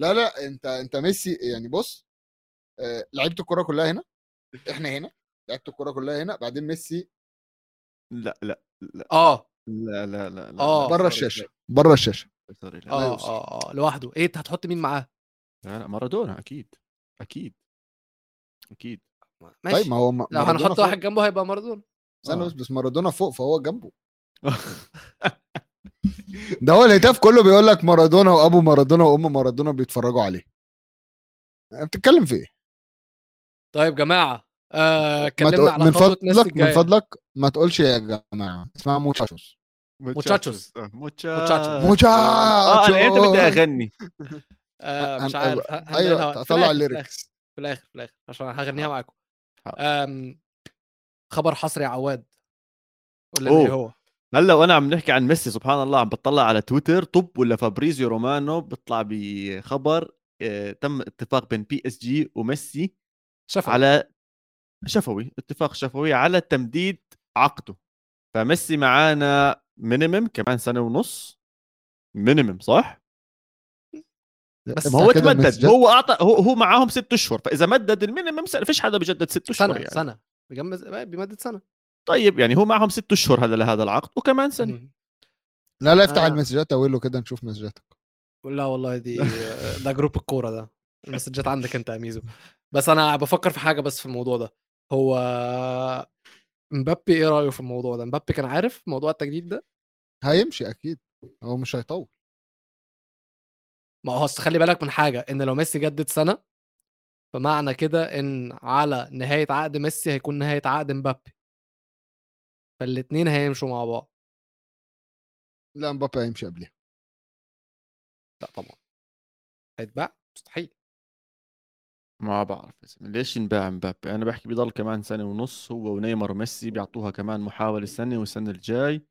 لا لا انت انت ميسي يعني بص آه، لعيبة الكورة كلها هنا إحنا هنا لعيبة الكورة كلها هنا بعدين ميسي. لا لا آه. لا لا لا لا آه. بره الشاشة بره الشاشة. sorry لا. لا آه. آه آه لوحده. إيه أنت هتحط مين معاه؟ لا لا مارادونا أكيد. أكيد. أكيد. ماشي طيب ما هو لو هنحط. واحد جنبه هيبقى مارادونا. استنى آه. بس بس مارادونا فوق فهو جنبه. ده هو الهتاف كله بيقول لك مارادونا وأبو مارادونا وأم مارادونا بيتفرجوا عليه. بتتكلم في إيه؟ طيب جماعة آه اتكلمنا تقول- على من فضلك من فضلك ما تقولش يا جماعة اسمها موتشاتشوس موتشاتشوس. آه، موتشاتشوس. موتشاتشوس آه أنا إمتى بدي أغني. آه مش عارف أيوه في طلع ال lyrics. في الآخر في الآخر عشان هغنيها معاكم. خبر حصري عواد قول. إيه هو هلأ وأنا عم نحكي عن ميسي سبحان الله عم بطلع على تويتر طب ولا فابريزيو رومانو بيطلع بخبر آه، تم اتفاق بين بي اس جي وميسي شفا على شفوي اتفاق شفوي على تمديد عقده فميسي معانا minimum كمان سنة ونص minimum صح؟ بس ما هو تمدد. هو أعطى هو هو معاهم ست أشهر فإذا مدد ال minimum سنه فيش حدا بجدد ست أشهر سنة يعني. سنة. بيجدد بيمدد سنة. طيب يعني هو معهم ست أشهر هذا لهذا العقد وكمان سنة. لا لا افتح آه. المسجات أقول له كده نشوف مسجاتك لا والله دي ده جروب الكورة ده. المسجات عندك انت يا ميزو. بس أنا بفكر في حاجة بس في الموضوع ده. هو مبابي إيه رأيه في الموضوع ده؟ مبابي كان عارف موضوع التجديد ده؟ هيمشي أكيد. هو مش هيطول. ما هو أصل خلي بالك من حاجة إن لو ميسي جدد سنة فمعنى كده إن على نهاية عقد ميسي هيكون نهاية عقد مبابي. فالاثنين هيمشوا مع بعض. لا مبابي هيمشي قبلها لا طبعا. هيتباع؟ مستحيل. ما بعرف. ليش ينباع مبابي؟ أنا بحكي بضل كمان سنة ونص هو ونيمار وميسي بيعطوها كمان محاولة سنه والسنة الجاي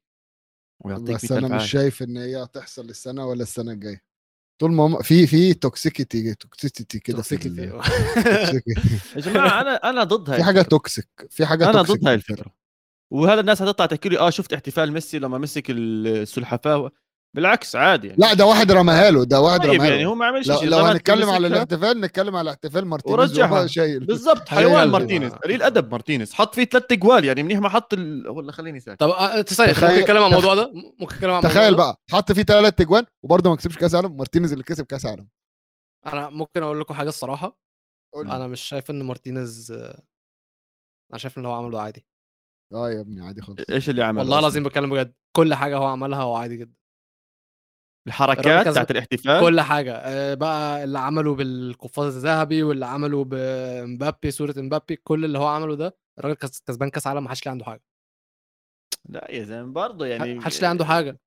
ويعطيك بس 100 أنا مش. شايف إن هي هتحصل السنة ولا السنة الجاية. طول ما هم في في توكسيكيتي توكسيتي كده في توكسيكي ال- في- toxicity. يا جماعة أنا أنا ضد هاي في حاجة الفكرة. توكسيك في حاجة أنا ضد هاي. الفكرة وهذا الناس هتطلع تحكي لي آه شفت احتفال ميسي لما مسك السلحفاة بالعكس عادي يعني. لا ده واحد رماها له ده واحد طيب رماها يعني هو ما عملش لو, شيء. لو هنتكلم على. الاحتفال نتكلم على احتفال مارتينيز ورجعها. شايل. بالضبط حيوان. حيوان ما- مارتينيز قليل أدب مارتينيز. حط فيه ثلاث جوال يعني منيح ما حط ال... والله خليني ساكت. طب آه، تخيل- ممكن نتكلم عن الموضوع ده؟ ممكن نتكلم عن الموضوع تخيل؟ بقى حط فيه ثلاث اجوان وبرضه ما كسبش كأس عالم مارتينيز اللي كسب كأس عالم أنا ممكن أقول لكم حاجة الصراحة. قول لي. أنا مش شايف إن مارتينيز أنا شايف إن اللي هو عمله عادي. آه يا ابني عادي خالص. إيش اللي عمل والله؟ العظيم بتكلم بجد. كل حاجة هو عملها هو عادي جدا. الحركات بتاعت الاحتفال. كل حاجة. آه، بقى اللي عمله بالقفاز الذهبي واللي عمله بمبابي صورة مبابي كل اللي هو عمله ده الراجل كس- كسبان كاس عالم ما حدش ليه عنده حاجة. لا يا زلمة برضه يعني ما حدش ليه عنده حاجة.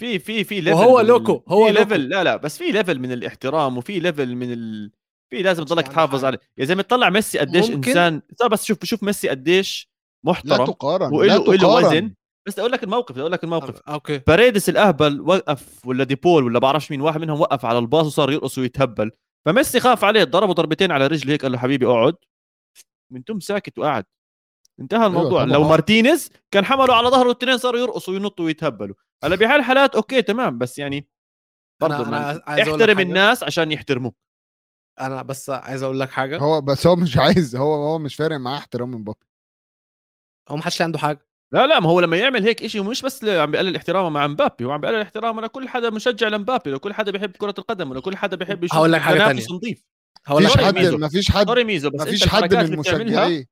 في في في level وهو loco، هو. level لا لا بس في level من الاحترام وفي level من ال... في لازم تضلك تحافظ. عليه. يا زلمة تطلع ميسي قديش ممكن- إنسان. بس شوف شوف ميسي قديش لا محترم. تقارن وإله لا تقارن وزن. بس أقول لك الموقف أقول لك الموقف. okay. باريدس الأهبل وقف ولا دي بول ولا بعرفش مين واحد منهم وقف على الباص وصار يرقص ويتهبل. فميسي خاف عليه ضربه ضربتين على رجله هيك قال له حبيبي أقعد. من ثم ساكت وقعد. انتهى الموضوع. طبعاً. لو مارتينيز كان حمله على ظهره الاثنين صاروا يرقصوا وينطوا ويتهبلوا. هلا بهالحالات okay تمام. بس يعني برضه من- أقول لك احترم حاجة. الناس عشان يحترموك. أنا بس عايز أقول لك حاجة. هو بس هو مش عايز هو هو مش فارق معاه احترام مبابي. هو ما حدش عنده حاجة. لا لا ما هو لما يعمل هيك شيء مش بس عم بيقلل احترامه مع مبابي هو عم بيقلل احترامه لكل حدا مشجع لمبابي لكل حدا بيحب كرة القدم ولكل حدا بيحب يشوف هقول لك حاجة تنافس تانية. نظيف هقول لك حد ميزو. مفيش حد مفيش أنت حد من بتعملها مشجعي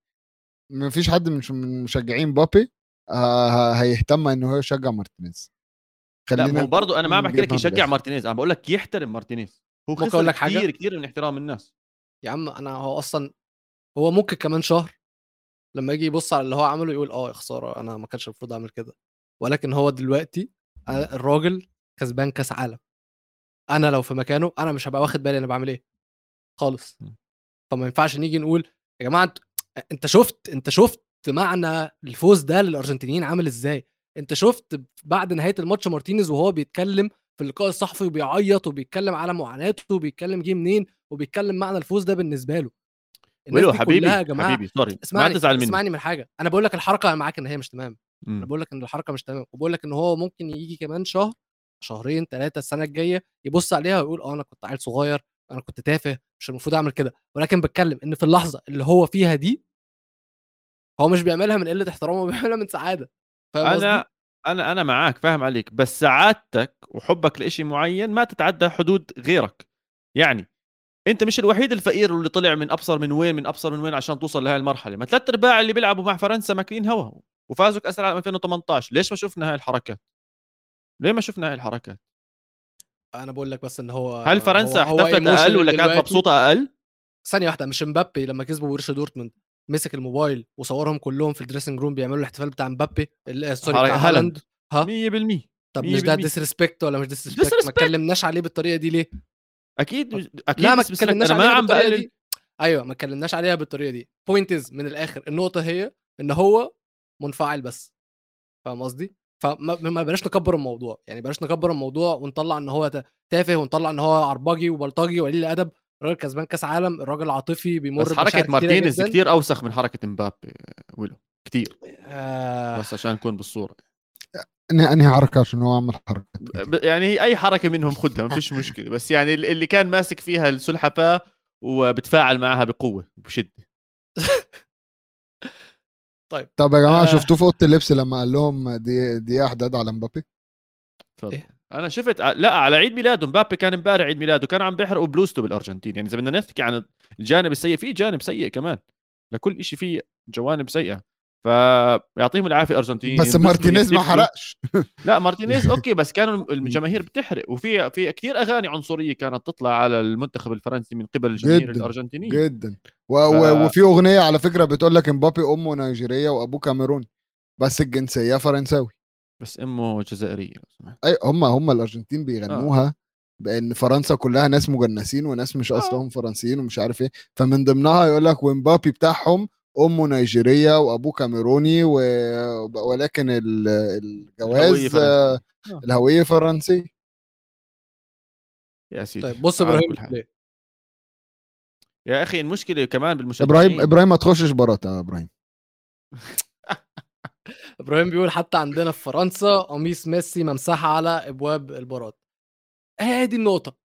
مفيش حد من مشجعين مبابي آه هيهتم إنه هو يشجع مارتينيز لا خلينا ما هو برضه أنا ما بحكي لك يشجع. مارتينيز أنا بقول لك يحترم مارتينيز هو خسر لك حاجة؟ كثير كثير من احترام الناس يا عم أنا هو أصلا هو ممكن كمان شهر لما يجي يبص على اللي هو عمله يقول آه يا خسارة أنا ما كانش المفروض أعمل كده. ولكن هو دلوقتي أنا- الراجل كسبان كأس عالم. أنا لو في مكانه أنا مش هبقى واخد بالي أنا بعمل إيه. خالص. م. فما ينفعش نيجي نقول يا جماعة انت أنت شفت أنت شفت معنى الفوز ده للأرجنتينيين عامل إزاي؟ أنت شفت بعد نهاية الماتش مارتينيز وهو بيتكلم في اللقاء الصحفي وبيعيط وبيتكلم على معاناته وبيتكلم جه منين وبيتكلم معنى الفوز ده بالنسبة له. دي حبيبي كلها يا جماعة حبيبي sorry ما اسمعني تزعل مني. اسمعني من حاجة. أنا بقول لك الحركة معاك إن هي مش تمام. أنا بقول لك إن الحركة مش تمام. وبقول لك إن هو ممكن يجي كمان شهر شهرين ثلاثة السنة الجاية يبص عليها ويقول آه أنا كنت عيل صغير أنا كنت تافه مش المفروض أعمل كده. ولكن بتكلم إن في اللحظة اللي هو فيها دي هو مش بيعملها من قلة احترام هو بيعملها من سعادة؟ أنا أنا أنا معاك فاهم عليك. بس سعادتك وحبك لإشي معين ما تتعدى حدود غيرك. يعني انت مش الوحيد الفقير اللي طلع من ابصر من وين من ابصر من وين عشان توصل لهي المرحلة ما ثلاث ارباع اللي بيلعبوا مع فرنسا ماكلين هوا وفازوا كأس العالم 2018 ليش ما شفنا هاي الحركات ليه ما شفنا هاي الحركات أنا بقول لك بس إن هو هل فرنسا احتفلت أقل ولا كانت. مبسوطة أقل ثانية واحدة مش مبابي لما كسبوا بوروسيا دورتموند مسك الموبايل وصورهم كلهم في ال dressing room بيعملوا الاحتفال بتاع مبابي ال- sorry بتاع هالاند. ها 100% طب مش ده 100%. ديسريسبكت ولا مش ديسريسبكت ما. اتكلمناش عليه بالطريقة دي ليه؟ أكيد أكيد لا ما اتكلمناش أنا ما عم بقلل. أيوه ما اتكلمناش عليها بالطريقة دي. points من الآخر النقطة هي إن هو منفعل بس. فاهم قصدي؟ فما ما بلاش نكبر الموضوع. يعني بلاش نكبر الموضوع ونطلع إن هو تافه ونطلع إن هو عربجي وبلطجي وقليل الأدب. الراجل كسبان كأس عالم الراجل عاطفي بيمر بس حركة مارتينيز. كثير أوسخ من حركة مبابي ويلو. كثير آه. بس عشان نكون بالصورة. انهي انهي حركة عشان هو عمل حركة؟ ب- يعني هي أي حركة منهم خدها ما فيش مشكلة. بس يعني ال- اللي كان ماسك فيها السلحفاة وبتفاعل معها بقوة بشدة. طب يا جماعة آه. شفتوه في أوضة اللبس لما قال لهم دي دقيقة حداد على مبابي؟ إيه؟ أنا شفت لا على عيد ميلاده. مبابي كان امبارح عيد ميلاده كان عم بيحرقوا بلوزته بالأرجنتين. يعني إذا بدنا نحكي عن الجانب السيء في جانب سيء كمان. لكل شيء في جوانب سيئة. فيعطيهم العافية الارجنتين بس مارتينيز ما. حرقش. لا مارتينيز okay بس كانوا الجماهير بتحرق. وفي في كثير أغاني عنصرية كانت تطلع على المنتخب الفرنسي من قبل الجماهير الأرجنتينية. جدا. و... و... وفي أغنية على فكرة بتقول لك مبابي أمه نيجيرية وأبوه كاميروني بس الجنسية فرنساوي. بس أمه جزائرية. أي هم هم الأرجنتين بيغنوها بأن فرنسا كلها ناس مجنسين وناس مش آه. أصلهم فرنسيين ومش عارف إيه. فمن ضمنها يقول لك ومبابي بتاعهم أمه نيجيرية وأبوه كاميروني و... ولكن ال- الهوية الجواز آه، فرنسية. آه. الهوية فرنسية. يا سيدي. طيب بص إبراهيم؟ يا أخي المشكلة كمان بالمشجعين. إبراهيم إبراهيم ما تخشش برات يا إبراهيم. إبراهيم بيقول حتى عندنا في فرنسا قميص ميسي ممسحه على إبواب البارات هي دي النقطة.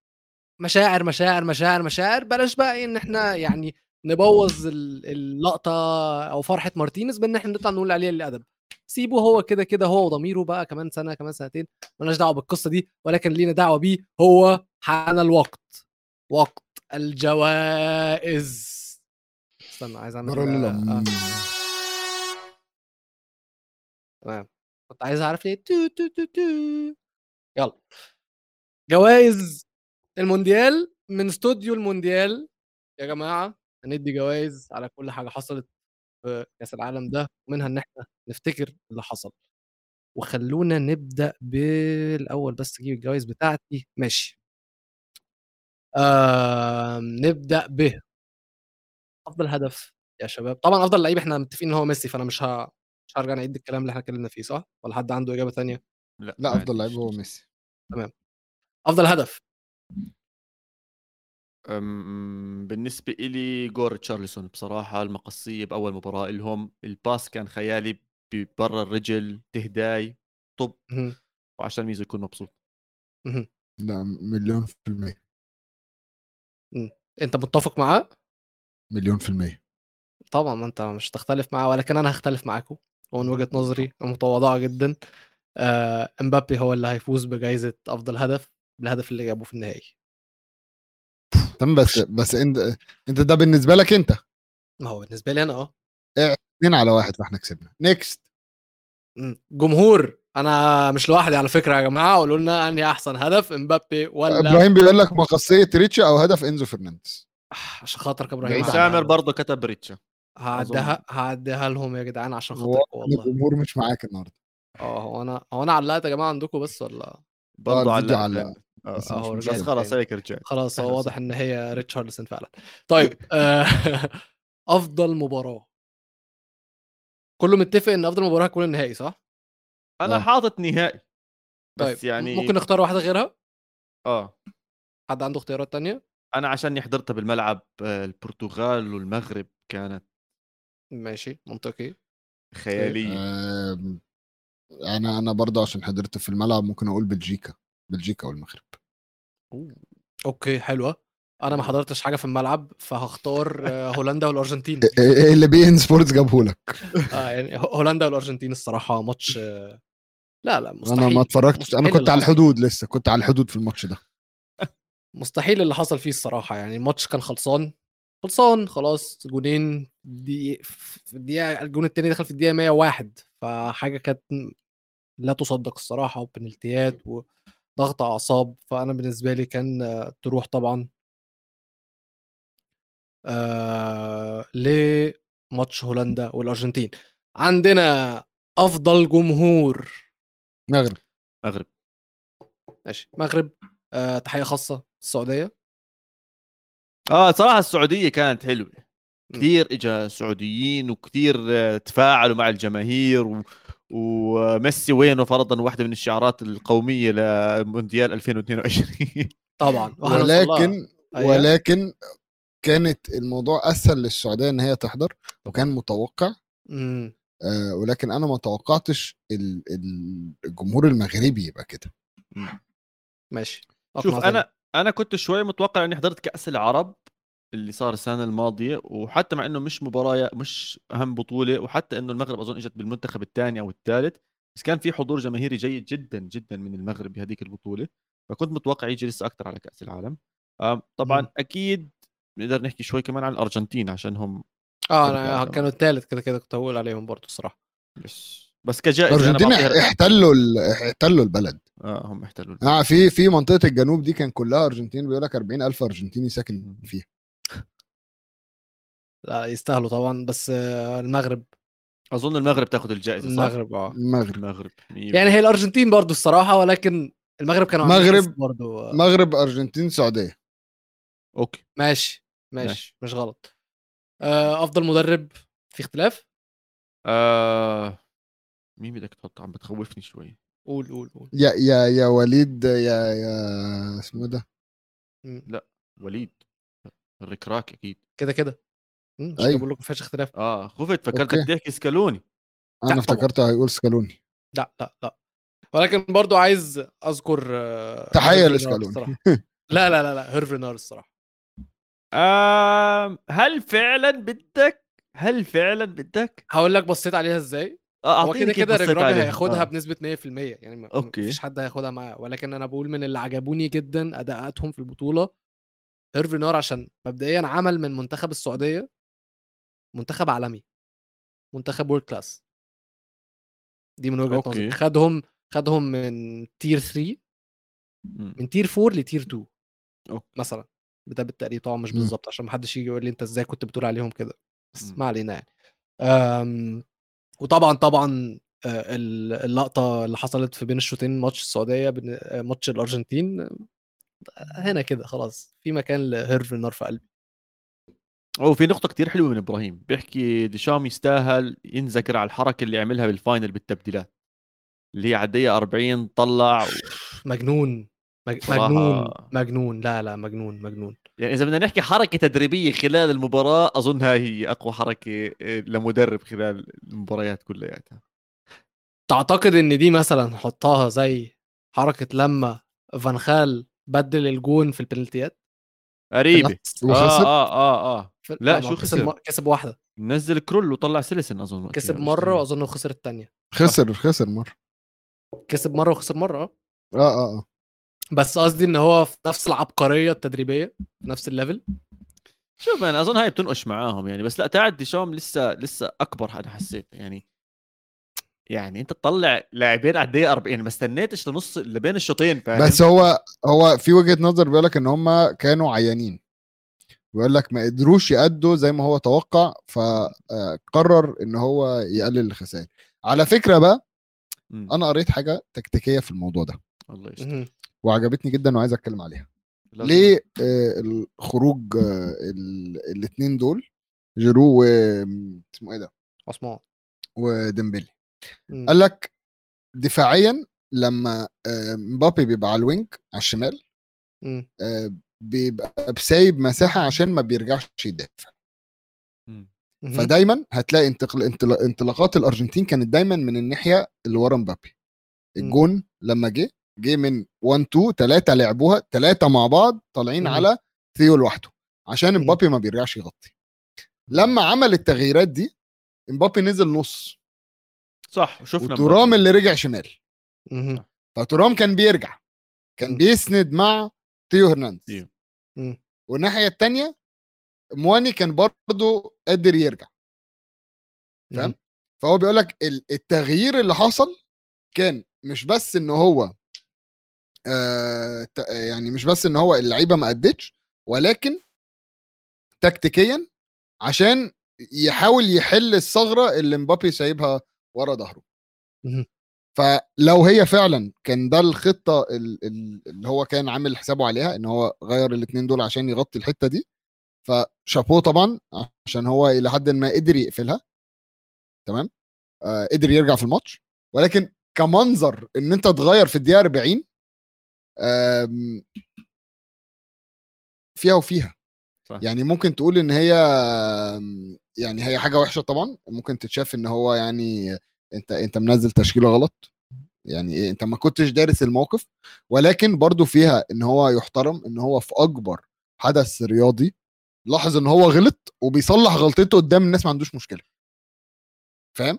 مشاعر مشاعر مشاعر مشاعر. بلاش بقى إيه إن إحنا يعني نبوظ ال- اللقطة أو فرحة مارتينيز بإن إحنا نطلع نقول عليه اللي ادب سيبه هو كده كده هو وضميره بقى كمان سنة كمان سنتين مالناش دعوة بالقصة دي ولكن لينا دعوة بيه هو حان الوقت وقت الجوائز. استنى عايز أعمل آه. تمام. كنت عايز أعرف ليه. تو تو تو تو. يلا. جوائز المونديال من استوديو المونديال. يا جماعة. هندي جوائز على كل حاجة حصلت في كأس العالم ده ومنها إن إحنا نفتكر اللي حصل. وخلونا نبدأ بالأول بس أجيب الجوائز بتاعتي. ماشي. آم نبدأ ب أفضل هدف يا شباب. طبعا أفضل لعيب إحنا متفقين إن هو ميسي فأنا مش ه... مش هرجع نعيد الكلام اللي إحنا اتكلمنا فيه صح؟ ولا حد عنده إجابة تانية؟ لا لا أفضل لعيب. هو ميسي. أفضل هدف. أم، بالنسبة إلي جول ريتشارلسون بصراحة المقصية بأول مباراة لهم الباس كان خيالي برا الرجل تهداي طب. وعشان ميزو يكون مبسوط. لا مليون في المية. أنت متفق معاه؟ مليون في المية. طبعا ما أنت مش تختلف معاه ولكن أنا هختلف معاكم ومن وجهة نظري المتواضعه جدا. آه إمبابي هو اللي هيفوز بجائزه أفضل هدف بالهدف اللي جابه في النهائي. تمام بس بس انت انت ده بالنسبة لك انت. ما هو بالنسبة لي أنا آه. اتنين على واحد فاحنا كسبنا. next. جمهور. أنا مش لوحدي على فكرة يا جماعة قولوا لنا أنهي أحسن هدف مبابي ولا إبراهيم بيقول لك مقصية ريتشا أو هدف إنزو فرنانديز. آه، عشان خاطرك يا إبراهيم سامر برضه كتب ريتشا. هعديها هعديها لهم يا جدعان عشان خاطرك والله. الجمهور مش معاك النهارده. آه هو أنا هو أنا علقت يا جماعة عندكم بس ولا؟ برضه. آه، بس آه، بس مشكلة. خلاص هيك رجعت خلاص هو واضح. إن هي ريتشاردسون فعلا طيب آه، أفضل مباراة كله متفق إن أفضل مباراة هتكون النهائي صح؟ أنا آه. حاطط نهائي بس طيب يعني ممكن نختار واحدة غيرها؟ آه حد عنده اختيارات تانية؟ أنا عشان حضرتها بالملعب آه، البرتغال والمغرب كانت ماشي منطقي خيالية آم، أنا أنا برضه عشان حضرت في الملعب ممكن أقول بلجيكا بلجيكا والمغرب okay حلوة. أنا ما حضرتش حاجة في الملعب فهختار هولندا والأرجنتين. إيه اللي beIN Sports جابه لك؟ آه يعني هولندا والأرجنتين الصراحة ماتش لا لا مستحيل أنا ما اتفرجتش أنا كنت على. الحدود لسه كنت على الحدود في الماتش ده. مستحيل اللي حصل فيه الصراحة يعني الماتش كان خلصان خلصان خلاص جونين دي في الدقيقة الجون التاني دخل في الدقيقة 101 فحاجة كانت لا تصدق الصراحة وبنالتيات وضغط أعصاب فأنا بالنسبة لي كان آه، تروح طبعا. آه لماتش هولندا والأرجنتين. عندنا أفضل جمهور. مغرب. مغرب. ماشي. مغرب آه تحية خاصة. السعودية. آه صراحة السعودية كانت حلوة. كثير اجى سعوديين وكثير آه، تفاعلوا مع الجماهير و... وميسي وينه فرضا واحدة من الشعارات القومية لمونديال 2022 طبعا. ولكن أيوة. ولكن كانت الموضوع أسهل للسعودية إن هي تحضر وكان متوقع مم. آه ولكن أنا ما توقعتش ال- ال- الجمهور المغربي يبقى كده ماشي شوف. أنا أنا كنت شوي متوقع إني حضرت كأس العرب اللي صار السنة الماضية وحتى مع إنه مش مباراه مش أهم بطولة وحتى إنه المغرب أظن إجت بالمنتخب الثاني أو الثالث بس كان في حضور جماهيري جيد جدا جدا من المغرب بهذيك البطولة. فكنت متوقع يجي لسه أكثر على كأس العالم. طبعا مم. أكيد نقدر نحكي شوي كمان عن الأرجنتين عشان هم آه أنا. كانوا الثالث كده كده كنت هقول عليهم برضو الصراحة. بس بس كجائزة الأرجنتين احتلوا ال- احتلوا البلد. آه هم احتلوا آه في في منطقة الجنوب دي كان كلها أرجنتين بيقول لك 40000 أرجنتيني ساكن فيها. لا يستاهلوا طبعا بس المغرب. أظن المغرب تاخذ الجائزة صح؟ المغرب آه. المغرب. المغرب يعني هي الأرجنتين برضو الصراحة ولكن المغرب كانوا مغرب- برضو آه، مغرب أرجنتين سعوديه أوكي. ماشي ماشي ماشي. مش غلط. آه، أفضل مدرب في اختلاف؟ آه... مين بدك تحط؟ عم بتخوفني شوي. قول قول قول. يا يا يا وليد يا يا اسمه ده؟ مم. وليد. الركراك أكيد. كده كده. كده أيوة. بقول لك ما فيهاش اختلاف آه خفت فكرتك okay. تحكي سكالوني أنا طبعاً. افتكرته هيقول سكالوني لا لا لا ولكن برضو عايز أذكر آه، هيرفي رينار لسكالوني. لا لا لا لا هيرفي رينار الصراحة آه... هل فعلا بدك هل فعلا بدك هقول لك بصيت عليها إزاي آه هو أعطيني كده كيف كده بصيت عليها. هياخدها آه. بنسبة 100% يعني ما okay. مفيش حد هياخدها معاه ولكن أنا بقول من اللي عجبوني جدا أداءاتهم في البطولة هيرفي رينار عشان مبدئيا عمل من منتخب السعودية منتخب عالمي منتخب world class دي من وجهة. نظري خدهم خدهم من tier 3 مم. من tier 4 ل tier 2 okay. مثلا ده بالتقريب طبعا مش مم. بالظبط عشان محدش يجي يقول لي أنت إزاي كنت بتقول عليهم كده بس مم. ما علينا يعني أم، وطبعا طبعا آه، ال- اللقطة اللي حصلت في بين الشوطين ماتش السعودية آه، ماتش الأرجنتين آه، هنا كده خلاص في مكان لهيرفي نار في قلبي اوه في نقطة كتير حلوة من إبراهيم بيحكي ديشام يستاهل ينذكر على الحركة اللي عملها بالفاينل بالتبديلات. اللي هي على الدقيقة 40 طلع و... مجنون. مج... مجنون مجنون. لا لا مجنون مجنون. يعني إذا بدنا نحكي حركة تدريبية خلال المباراة اظن هاي هي أقوى حركة آه، لمدرب خلال المباريات كلياتها. تعتقد إن دي مثلا نحطها زي حركة لما فانخال بدل الجون في البنالتيات؟ قريبة. نفس- آه آه آه آه. لا، شو خسر؟ م- كسب واحدة. نزل كرول وطلع سيلسين أظن كسب مرة. وأظن خسر الثانية خسر خسر مرة. كسب مرة وخسر مرة آه. آه آه آه. بس قصدي إن هو في نفس العبقرية التدريبية في نفس الليفل. شوف أنا أظن هاي بتناقش معاهم يعني بس لا تعد ديشام لسه لسه أكبر أنا حسيت يعني. يعني أنت تطلع لاعبين على الدقيقه 40 يعني ما استنيتش لنص لبين الشوطين فاهم بس هو هو في وجهة نظر بيقول لك إن هم كانوا عيانين بيقول لك ما قدروش يأدوا زي ما هو توقع فقرر إن هو يقلل الخسائر على فكرة بقى مم. أنا قريت حاجة تكتيكية في الموضوع ده الله يستر مهم. وعجبتني جدا وعايز أتكلم عليها لازم. ليه آه، الخروج الاثنين دول جيرو و اسمه إيه ده عثمان وديمبلي. قال لك دفاعيا لما آه، مبابي بيبقى على ال wing على الشمال. آه، بيبقى بسايب مساحة عشان ما بيرجعش يدافع. فدايما هتلاقي انتقل انطلا- انطلاقات الأرجنتين كانت دايما من الناحية اللي ورا مبابي الجون لما جه جه من 1 2 ثلاثة لعبوها ثلاثة مع بعض طالعين. على ثيو لوحده عشان مم. امبابي ما بيرجعش يغطي لما عمل التغييرات دي امبابي نزل نص صح شفنا تورام اللي رجع شمال. فتورام كان بيرجع كان مم. بيسند مع ثيو هرنانديز. والناحية الثانية مواني كان برضه قادر يرجع فاهم؟ فهو بيقول لك التغيير اللي حصل كان مش بس إن هو آه يعني مش بس إن هو اللعيبة ما ادتش ولكن تكتيكيا عشان يحاول يحل الثغرة اللي مبابي سايبها ورا ظهره. فلو هي فعلا كان ده الخطة ال- ال- اللي هو كان عامل حسابه عليها إن هو غير الاثنين دول عشان يغطي الحتة دي. فشابوه طبعا عشان هو إلى حد ما قدر يقفلها. تمام؟ آه قدر يرجع في الماتش. ولكن كمنظر إن أنت تغير في الدقيقة 40 آم، فيها وفيها. صح. يعني ممكن تقول إن هي يعني هي حاجة وحشة طبعا ممكن تتشاف إن هو يعني أنت أنت منزل تشكيلة غلط يعني إيه أنت ما كنتش دارس الموقف ولكن برضو فيها إن هو يحترم إن هو في أكبر حدث رياضي لاحظ إن هو غلط وبيصلح غلطته قدام الناس ما عندوش مشكلة فاهم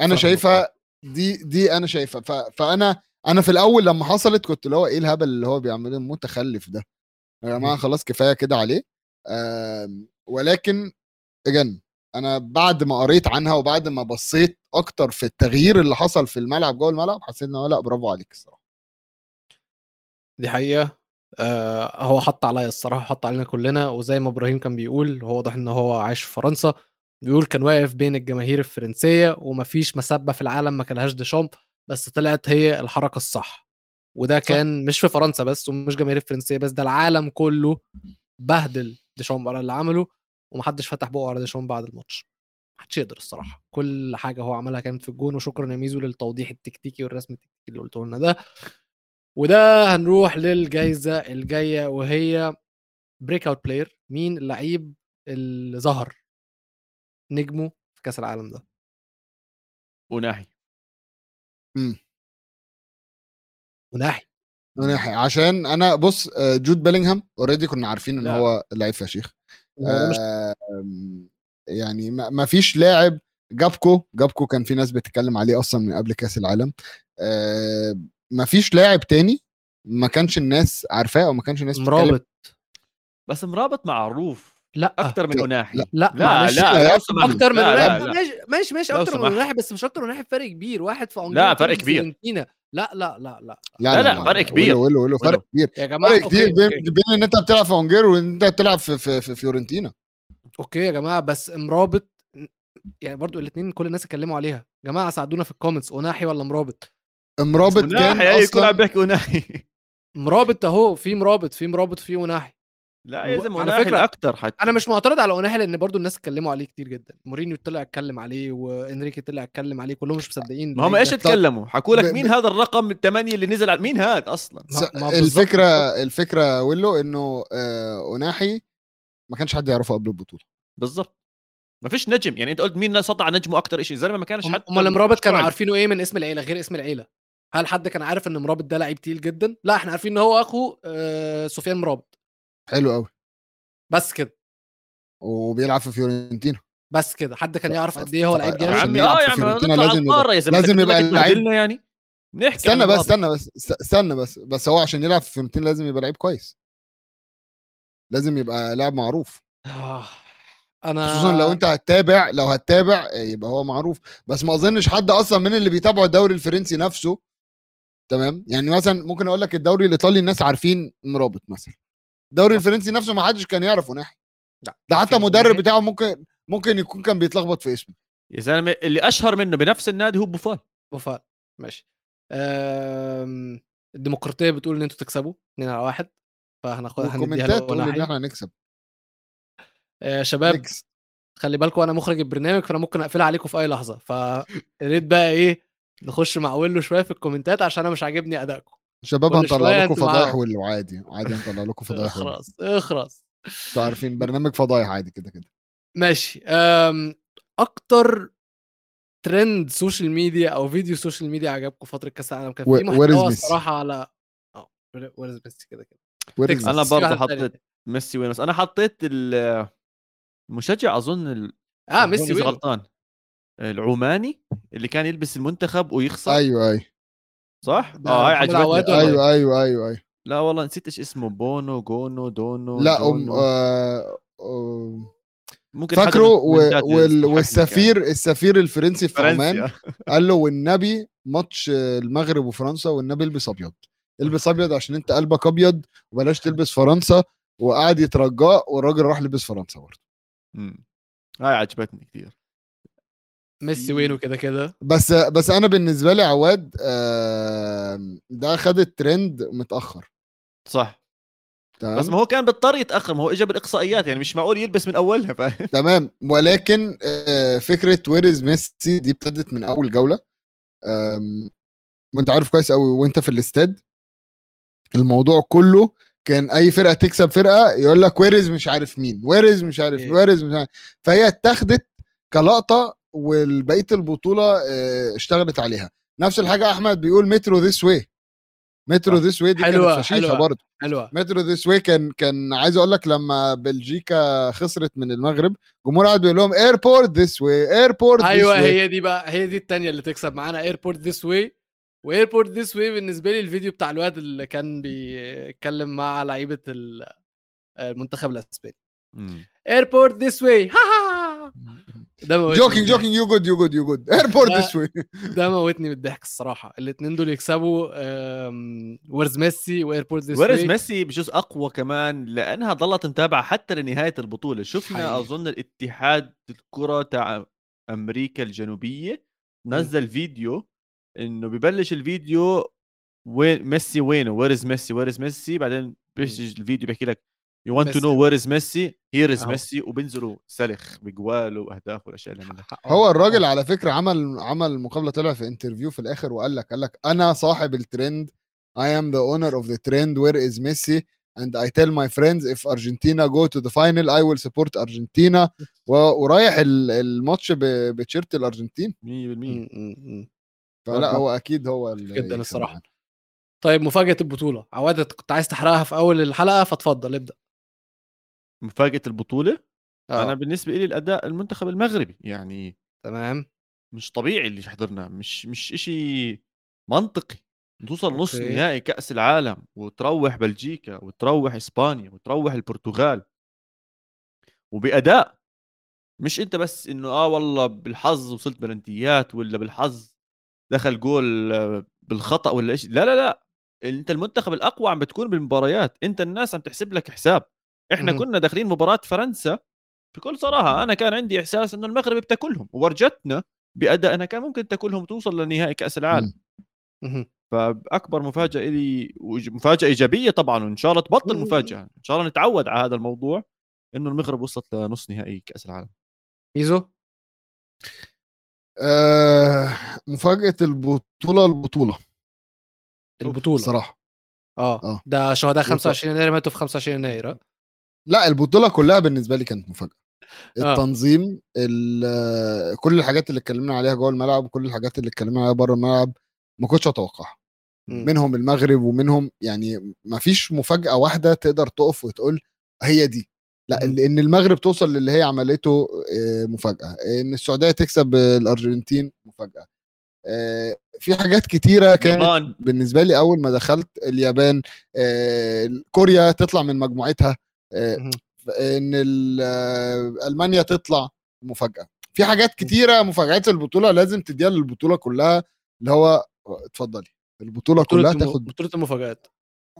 أنا. شايفها دي دي أنا شايفها. فأنا أنا في الأول لما حصلت كنت اللي هو إيه الهبل اللي هو بيعمله المتخلف ده يا جماعة. خلاص كفاية كده عليه ولكن اجن أنا بعد ما قريت عنها وبعد ما بصيت أكتر في التغيير اللي حصل في الملعب جوه الملعب حسيت إن هو لأ برافو عليك الصراحة. دي حقيقة. آه هو حط عليا الصراحة حط علينا كلنا وزي ما إبراهيم كان بيقول هو واضح إن هو عايش في فرنسا بيقول كان واقف بين الجماهير الفرنسية ومفيش مسبة في العالم ما كلهاش ديشامب بس طلعت هي الحركة الصح. وده كان مش في فرنسا بس ومش جماهير الفرنسية بس ده العالم كله بهدل ديشامب على اللي عمله ومحدش فتح بقه على ديشامب بعد الماتش. محدش يقدر الصراحة. كل حاجة هو عملها كانت في الجون وشكرا يا ميزو للتوضيح التكتيكي والرسم التكتيكي اللي قلته لنا ده. وده هنروح للجائزة الجاية وهي breakout player مين اللعيب اللي ظهر نجمه في كأس العالم ده؟ أوناحي أوناحي أوناحي. عشان أنا بص آه، جود بيلينغهام already كنا عارفين إن لا. هو لعيب فشيخ. آم، يعني ما ما فيش لاعب جاكبو جاكبو كان في ناس بتتكلم عليه أصلا من قبل كأس العالم. آه، ما فيش لاعب تاني ما كانش الناس عارفاه أو ما كانش الناس أمرابط. بس أمرابط معروف. لا. أكثر من لا، أوناحي لا. لا لا لا لا، سمحت. أكتر من لا لا لا. ماشي ماشي ماشي أكتر من. أوناحي بس مش أكتر من أوناحي فرق كبير. واحد في لا، فرق كبير. فيورنتينا. لا لا لا لا لا، لا، فرق كبير. ولو ولو ولو فرق. كبير يا جماعة فرق كتير okay، بين. بين إن أنت بتلعب في أونجيه وإن أنت بتلعب في في, في فيورنتينا okay يا جماعة بس أمرابط يعني برضو الاثنين كل الناس اتكلموا عليها جماعة ساعدونا في ال comments أوناحي ولا أمرابط مرابط كان أصلا بيحكي وناحي مرابط أهو في مرابط في مرابط في وناحي لا يا زلمه على فكرة، أكثر حتى. أنا مش معترض على اوناحي لأن برضو الناس اتكلموا عليه كتير جدا. مورينيو طلع اتكلم عليه وإنريكي طلع اتكلم عليه كلهم مش مصدقين ما هم إيش ده. تكلموا حكوا لك ب- مين ب- هذا الرقم الثمانية اللي نزل على مين هذا أصلا؟ ما- س- ما بالظبط- الفكرة الفكرة ويلو إنه آه، أوناحي ما كانش حد يعرفه قبل البطولة. بالضبط ما فيش نجم. يعني أنت قلت مين سطع نجمه أكثر شيء الزلمه ما كانش حتى أمال مرابط كانوا. عارفينه إيه من اسم العيلة غير اسم العيلة؟ هل حد كان عارف إن أمرابط ده لعيب تقيل جدا؟ لا إحنا عارفين إن هو أخو آه، سفيان أمرابط حلو قوي بس كده. وبيلعب في فيورنتينا. بس كده. حد كان يعرف قد إيه هو لعيب جامد عمي آه نطلع لازم يبقى- لازم يبقى اللعيب- تبهدلنا يعني. نحكي استنى بس. استنى بس است- استنى بس بس هو عشان يلعب في فيورنتينا لازم يبقى لعيب كويس. لازم يبقى لاعب معروف. آه، أنا خصوصا لو أنت هتتابع لو هتتابع يبقى هو معروف. بس ما أظنش حد أصلا من اللي بيتابعوا الدوري الفرنسي نفسه. تمام؟ يعني مثلا ممكن أقول لك الدوري الإيطالي الناس عارفين مرابط مثلا. الدوري الفرنسي نفسه ما حدش كان يعرف وناحي لا، ده حتى المدرب. بتاعه ممكن ممكن يكون كان بيتلخبط في اسمه. يا زلمة اللي أشهر منه بنفس النادي هو بوفال. وفاء ماشي. أم... الديمقراطية بتقول إن أنتوا تكسبوا 2 على 1 فهناخد هنديها تقول إن إحنا هنكسب. آه شباب نكس. خلي بالكم أنا مخرج البرنامج فأنا ممكن أقفلها عليكم في أي لحظة. فريت بقى إيه نخش مع ويلو شوية في الكومنتات عشان أنا مش عاجبني أدائكم. شباب هنطلع لكم فضايح. واللي عادي عادي هنطلع لكم فضايح. اخرس اخرس أنتوا عارفين برنامج فضايح عادي كده كده ماشي. أكتر ترند سوشيال ميديا أو فيديو سوشيال ميديا عجبكم فترة كأس العالم كان في where is محتوى؟ الصراحة على آه وير از ميسي كده كده Where is تكساس. أنا برضه. حطيت ميسي وين بس أنا حطيت ال- المشجع أظن ال- آه ميسي وين غلطان العماني اللي كان يلبس المنتخب ويخسر أيوه أيوه صح؟ آه هاي عجبتني. أيوه أيوه أيوه أيوه لا والله نسيت إيش اسمه بونو جونو دونو لا أم جونو. آه آه ممكن فاكره و- وال- والسفير السفير الفرنسي في. عمان فرنسي قال له والنبي ماتش المغرب وفرنسا والنبي البس أبيض البس أبيض عشان أنت قلبك أبيض وبلاش تلبس فرنسا وقعد يترجاه والراجل راح لبس فرنسا برضه. هاي عجبتني كثير ميسي وين وكده كده بس بس أنا بالنسبة لي عواد ده خد الترند متأخر. صح. تمام؟ بس ما هو كان بالطريق يتأخر ما هو اجى بالاقصائيات يعني مش معقول يلبس من أولها فاهم تمام. ولكن آه، فكرة ويرز ميسي دي ابتدت من أول جولة. وأنت عارف كويس قوي وأنت في الاستاد الموضوع كله كان أي فرقة تكسب فرقة يقول لك where's مش عارف مين where's مش عارف إيه. where's مش عارف. فهي اتاخدت كلقطة والبقية البطولة آه، اشتغلت عليها. نفس الحاجة أحمد بيقول metro this way metro. this way دي حلوة، كانت فشيخة حلوة. برضه. حلوة. metro this way كان كان عايز أقول لك لما بلجيكا خسرت من المغرب جمهور قاعد بيقول لهم airport this way airport أيوه هي دي بقى هي دي التانية اللي تكسب معانا ايربورت ذيس واي وايربورت ذيس واي بالنسبة لي الفيديو بتاع الواد اللي كان بيتكلم مع لعيبة ال- المنتخب الأسباني. ايربورت ذيس واي ده موتني جوكينج. جوكينج يو جود يو جود يو جود ايربورت واي ده موتني من الضحك الصراحة. الاثنين دول يكسبوا ويرز ميسي وايربورت ذيس ويرز ميسي بجزء أقوى كمان لانها ظلت متابعه حتى لنهاية البطولة. شفنا حقيقي. أظن الاتحاد الكرة تاع أمريكا الجنوبية نزل فيديو إنه ببلش الفيديو وين ميسي وينه where's ميسي where's ميسي بعدين بيجي الفيديو بيحكي لك you want to. know where is ميسي here is. ميسي وبينزلوا سلخ بجوال وأهداف والأشياء اللي منها هو الراجل على فكرة عمل عمل مقابلة طلع في interview في الآخر وقال لك قال لك أنا صاحب ال trend I am the owner of the trend where is Messi and I tell my friends if Argentina go to the final I will support Argentina و- ورايح ال- الماتش ب- بتيشيرت الارجنتين 100% م- م- م. فلا هو أكيد هو جداً. معانا. طيب مفاجأة البطولة عواد كنت عايز تحرقها في أول الحلقة فاتفضل ابدأ مفاجأة البطولة آه. أنا بالنسبة لي الأداء المنتخب المغربي يعني تمام. مش طبيعي اللي حضرناه مش مش إشي منطقي. توصل نص. نهائي كأس العالم وتروح بلجيكا وتروح إسبانيا وتروح البرتغال وبأداء. مش أنت بس إنه آه والله بالحظ وصلت بلنتيات ولا بالحظ دخل جول آه، بالخطأ ولا إيش لا لا لا. أنت المنتخب الأقوى عم بتكون بالمباريات أنت الناس عم تحسب لك حساب. إحنا. كنا داخلين مباراة فرنسا بكل صراحة أنا كان عندي إحساس إنه المغرب بتاكلهم وورجتنا بادائنا كان ممكن تاكلهم وتوصل لنهائي كأس العالم. فأكبر مفاجأة لي مفاجأة إيجابية طبعا وإن شاء الله تبطل. مفاجأة إن شاء الله نتعود على هذا الموضوع إنه المغرب وصلت لنص نهائي كأس العالم ميزو آه مفاجأة البطولة البطولة البطولة صراحة آه آه. ده شهداء وص- 25 يناير ماتوا في 25 يناير آه. لا البطولة كلها بالنسبة لي كانت مفاجأة آه. التنظيم ال- كل الحاجات اللي اتكلمنا عليها جوه الملعب وكل الحاجات اللي اتكلمنا عليها بره الملعب ما كنتش اتوقعها. منهم المغرب ومنهم يعني ما فيش مفاجأة واحدة تقدر تقف وتقول هي دي لا. إن المغرب توصل للي هي عملته آه، مفاجأة إن السعودية تكسب الأرجنتين مفاجأة آه، في حاجات كتيرة كانت بالنسبة لي أول ما دخلت اليابان كوريا تطلع من مجموعتها. إن ال- آه، ألمانيا تطلع مفاجأة. في حاجات كتيرة مفاجآت البطولة لازم تديها للبطولة كلها اللي هو اتفضلي. البطولة بطولة كلها الم- تاخد بطولة المفاجآت.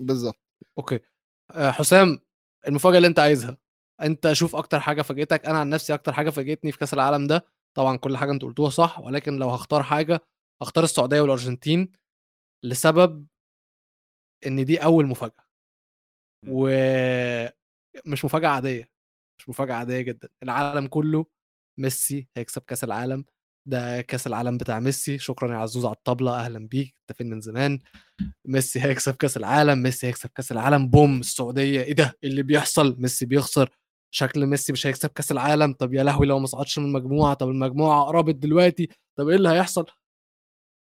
بالظبط. أوكي. آه، حسام المفاجأة اللي أنت عايزها. أنت شوف أكتر حاجة فاجئتك. أنا عن نفسي أكتر حاجة فاجئتني في كأس العالم ده طبعا كل حاجة أنت قلتوها صح ولكن لو هختار حاجة هختار السعودية والأرجنتين لسبب إن دي أول مفاجأة. ومش مفاجأة عادية مش مفاجأة عادية جدا. العالم كله ميسي هيكسب كأس العالم ده كأس العالم بتاع ميسي. شكرا يا عزوز على الطبلة أهلا بيك انت فين من زمان. ميسي هيكسب كأس العالم ميسي هيكسب كأس العالم. بوم السعودية إيه ده؟ إيه اللي بيحصل؟ ميسي بيخسر. شكل ميسي مش هيكسب كأس العالم. طب يا لهوي لو ما صعدش من المجموعة طب المجموعة قربت دلوقتي. طب إيه اللي هيحصل؟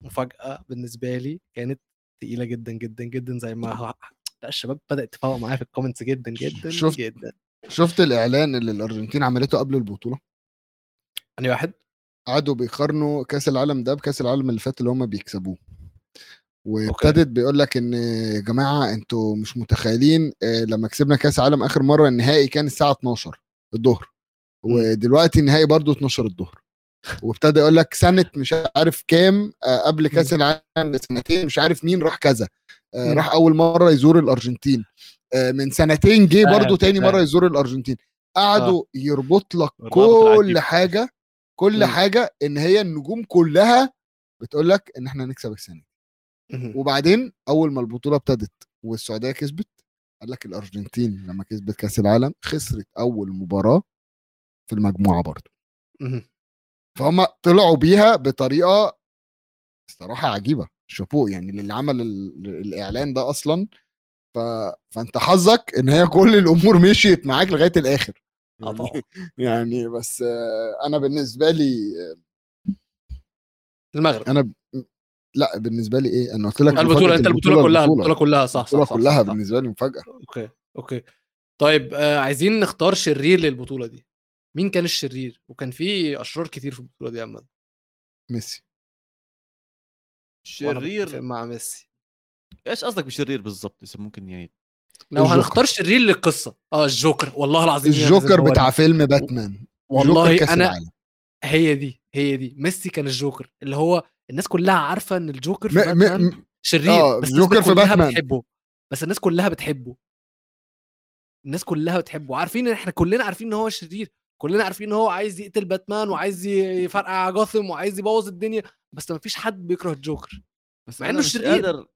مفاجأة بالنسبة لي كانت تقيلة جدا جدا جدا زي ما الشباب بدأت تفوق معايا في ال comments جدا جدا شفت- جدا. شفت الإعلان اللي الأرجنتين عملته قبل البطولة؟ أنهي واحد؟ قعدوا بيقارنوا كأس العالم ده بكأس العالم اللي فات اللي هم بيكسبوه. وابتدت بيقول لك إن يا جماعة أنتوا مش متخيلين آه، لما كسبنا كأس عالم آخر مرة النهائي كان الساعة 12 الظهر ودلوقتي النهائي برضو 12 الظهر. وابتدى يقول لك سنة مش عارف كام آه، قبل كأس العالم بسنتين مش عارف مين راح كذا. راح أول مرة يزور الأرجنتين آه، من سنتين جه برضو تاني مرة. يزور الأرجنتين قعدوا يربط لك كل العجيب. حاجة كل. حاجة إن هي النجوم كلها بتقول لك إن إحنا هنكسب السنة. وبعدين أول ما البطولة ابتدت والسعودية كسبت قال لك الأرجنتين لما كسبت كأس العالم خسرت أول مباراة في المجموعة برضه. فهم طلعوا بيها بطريقة الصراحة عجيبة شابوه يعني اللي عمل ال- الإعلان ده أصلا. ف... فأنت حظك إن هي كل الأمور مشيت معاك لغاية الآخر. طبعا يعني, يعني بس آه، أنا بالنسبة لي المغرب. أنا ب... لأ بالنسبة لي إيه أنا قلت لك البطولة أنت البطولة كلها البطولة. كلها صح البطولة صح, كلها صح, صح. بالنسبة لي مفاجأة. أوكي أوكي. طيب آه عايزين نختار شرير للبطولة دي. مين كان الشرير؟ وكان في أشرار كتير في البطولة دي يا ميسي. شرير مع ميسي. إيش قصدك بشرير بالضبط؟ اذا ممكن يعني لو. هنختار شرير للقصة. آه الجوكر. والله العظيم الجوكر بتاع. فيلم باتمان. والله أنا العالم. هي دي هي دي. ميسي كان الجوكر. اللي هو الناس كلها عارفة إن الجوكر في م... باتمان م... شرير آه، بس الجوكر الناس في كلها باتمان. بتحبه. بس الناس كلها بتحبه. الناس كلها بتحبه. عارفين إن إحنا كلنا عارفين إن هو شرير. كلنا عارفين إن هو عايز يقتل باتمان وعايز يفرقع جاثم وعايز يبوظ الدنيا بس ما فيش حد بيكره الجوكر بس مع أنا إنه مش شرير. قادر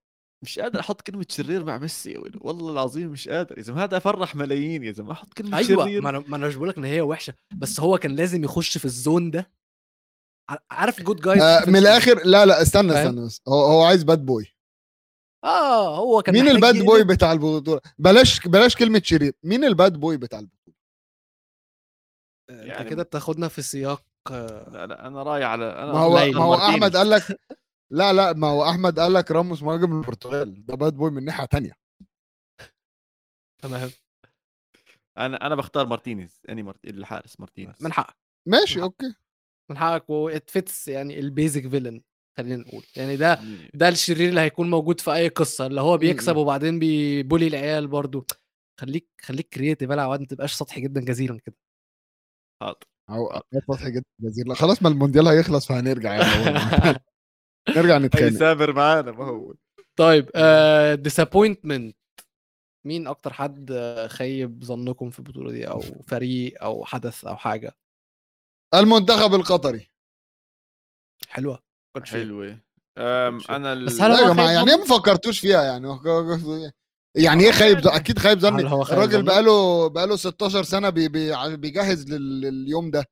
مش قادر أحط كلمة شرير مع ميسي يا. والله العظيم مش قادر اذا هذا فرح ملايين يا زلمه أحط كلمة أيوه شرير ما أنا ما أنا مش بقول لك إن هي وحشة بس هو كان لازم يخش في ال zone ده عارف good guys آه من الآخر لا لا استنى؟ استنى بس. هو هو عايز bad boy آه هو كان مين ال bad boy بتاع البطولة بلاش بلاش كلمة شرير مين ال bad boy بتاع البطولة انت يعني- كده بتاخدنا في سياق آه، لا لا أنا راي على أنا ما هو. ما هو مارتينيز. أحمد قال لك لا لا ما هو أحمد قال لك راموس مهاجم البرتغال ده bad boy من ناحية تانية تمام أنا أنا بختار مارتينيز أني مارت... الحارس مارتينيز من حقك ماشي نعم. أوكي من حقك واتفتس يعني ال basic villain خلينا نقول يعني ده ده الشرير اللي هيكون موجود في أي قصة اللي هو بيكسب. وبعدين بي bully العيال برضو خليك خليك creative يا عواد ما تبقاش سطحي جدا جزيلا كده حاضر. سطحي جدا جزير لا خلاص ما المونديال هيخلص فهنرجع يعني. نرجع نتخانق. هيسافر معانا ما هو. طيب disappointment مين أكتر حد آه، خيب ظنكم في البطولة دي؟ أو فريق أو حدث أو حاجة؟ المنتخب القطري. حلوة. حلوة. أنا ال... بس هل يا جماعة يعني ما فكرتوش فيها يعني. يعني إيه خايب ظن- أكيد خايب ظني. الراجل؟ بقاله بقاله 16 سنة بي بي بيجهز لل- لليوم ده.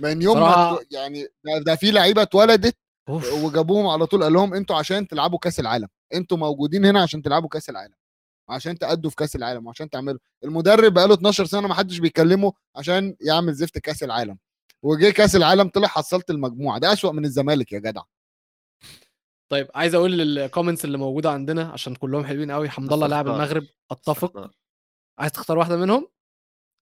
من يوم ما صراحة- يعني ده, ده في لعيبة اتولدت. وجابوهم على طول قال لهم أنتوا عشان تلعبوا كاس العالم. أنتوا موجودين هنا عشان تلعبوا كاس العالم. عشان تأدوا في كاس العالم وعشان تعملوا. المدرب بقاله 12 سنة ما حدش بيكلمه عشان يعمل زفت كاس العالم. وجه كاس العالم طلع حصلت المجموعة. ده أسوأ من الزمالك يا جدع. طيب عايز أقول ال comments اللي موجودة عندنا عشان كلهم حلوين قوي حمد الله لاعب. المغرب أتفق. عايز تختار واحدة منهم؟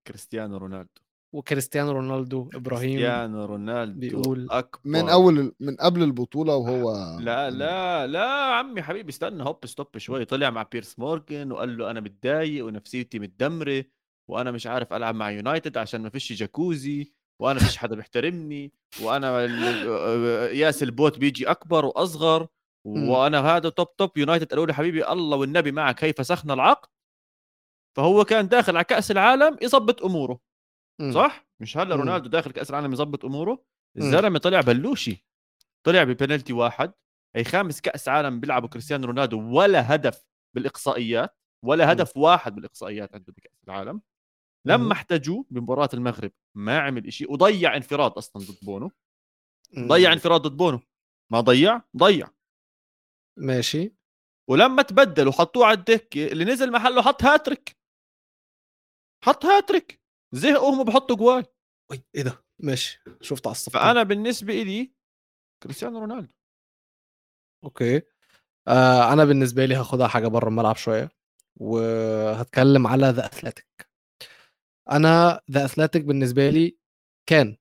كريستيانو رونالدو. وكريستيانو رونالدو إبراهيم. كريستيانو رونالدو بيقول أكبر. من أول من قبل البطولة وهو لا لا لا عمي حبيبي استنى هوب ستوب شوي طلع مع بيرس مورجان وقال له أنا متضايق ونفسيتي متدمرة وأنا مش عارف ألعب مع يونايتد عشان ما فيش جاكوزي وأنا فيش حدا بيحترمني وأنا ياس البوت بيجي أكبر وأصغر. وأنا هذا توب توب يونايتد قالوا لي حبيبي الله والنبي معك هي فسخنا العقد؟ فهو كان داخل على كأس العالم يظبط أموره. مم. صح؟ مش هلا. رونالدو داخل كأس العالم يظبط أموره. الزلمة طلع بلوشي. طلع ببنالتي واحد. هي خامس كأس عالم بيلعبوا كريستيانو رونالدو ولا هدف بالإقصائيات ولا هدف واحد بالإقصائيات عنده بكأس العالم. لما احتاجوه بمباراة المغرب ما عمل شيء وضيع انفراد أصلا ضد بونو. ضيع انفراد ضد بونو. ما ضيع؟ ضيع. ماشي. ولما تبدل وحطوه على الدكه اللي نزل محله حط هاتريك. حط هاتريك. زهقوا هم بحطوا جوال أي، إيه ده؟ ماشي. شفت على الصفحه فأنا بالنسبة لي كريستيانو رونالدو. أوكي. آه أنا بالنسبة لي هاخدها حاجة بره الملعب شوية. وهتكلم على The Athletic أنا The Athletic بالنسبة لي كان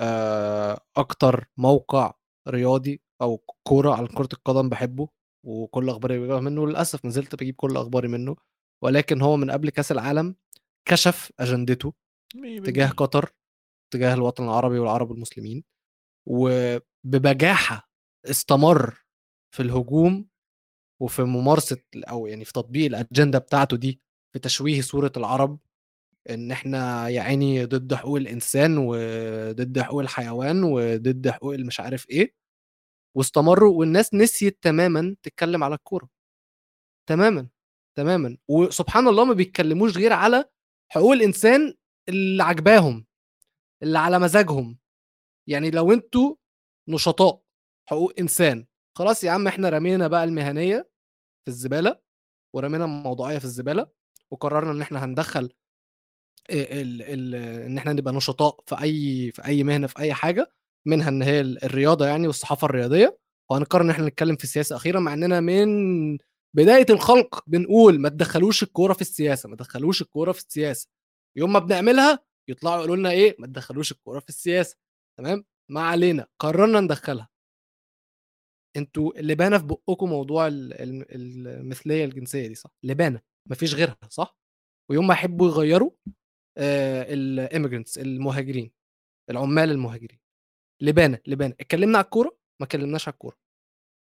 آه، أكتر موقع رياضي أو كورة على كرة القدم بحبه وكل أخباري بجيبها منه للأسف نزلت بجيب كل أخباري منه ولكن هو من قبل كأس العالم كشف أجندته تجاه قطر تجاه الوطن العربي والعرب المسلمين وببجاحة استمر في الهجوم وفي ممارسة أو يعني في تطبيق الأجندة بتاعته دي في تشويه صورة العرب إن إحنا يا عيني ضد حقوق الإنسان وضد حقوق الحيوان وضد حقوق مش عارف إيه. واستمروا والناس نسيت تماما تتكلم على الكورة. تماما تماما. وسبحان الله ما بيتكلموش غير على حقوق الإنسان اللي عجباهم اللي على مزاجهم. يعني لو أنتوا نشطاء حقوق إنسان. خلاص يا عم إحنا رمينا بقى المهنية في الزبالة ورمينا الموضوعية في الزبالة وقررنا إن إحنا هندخل ال ال إن إحنا نبقى نشطاء في أي في أي مهنة في أي حاجة. منها إن هي الرياضة يعني والصحافة الرياضية وهنقرر إن إحنا نتكلم في السياسة أخيرا مع إننا من بداية الخلق بنقول ما تدخلوش الكورة في السياسة ما تدخلوش الكورة في السياسة. يوم ما بنعملها يطلعوا يقولوا لنا إيه ما تدخلوش الكورة في السياسة. تمام؟ ما علينا قررنا ندخلها. أنتوا لبانه في بقكم موضوع المثلية الجنسية دي صح؟ لبانه مفيش غيرها صح؟ ويوم ما يحبوا يغيروا الايميجرنتس المهاجرين العمال المهاجرين. لبانه لبانه اتكلمنا على الكورة ما اتكلمناش على الكورة.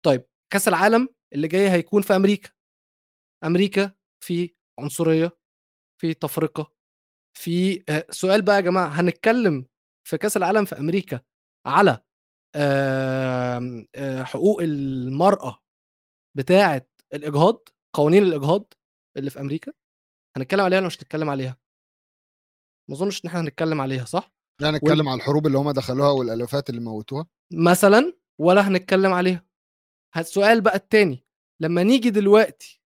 طيب كأس العالم اللي جاي هيكون في أمريكا. أمريكا في عنصرية في تفرقة في آه، سؤال بقى يا جماعة هنتكلم في كأس العالم في أمريكا على حقوق المرأة بتاعة الإجهاض قوانين الإجهاض اللي في أمريكا؟ هنتكلم عليها ولا مش هنتكلم عليها؟ ما أظنش إن إحنا هنتكلم عليها صح؟ لا نتكلم وال... على الحروب اللي هم دخلوها والالافات اللي موتوها. مثلا ولا هنتكلم عليها. السؤال بقى التاني لما نيجي دلوقتي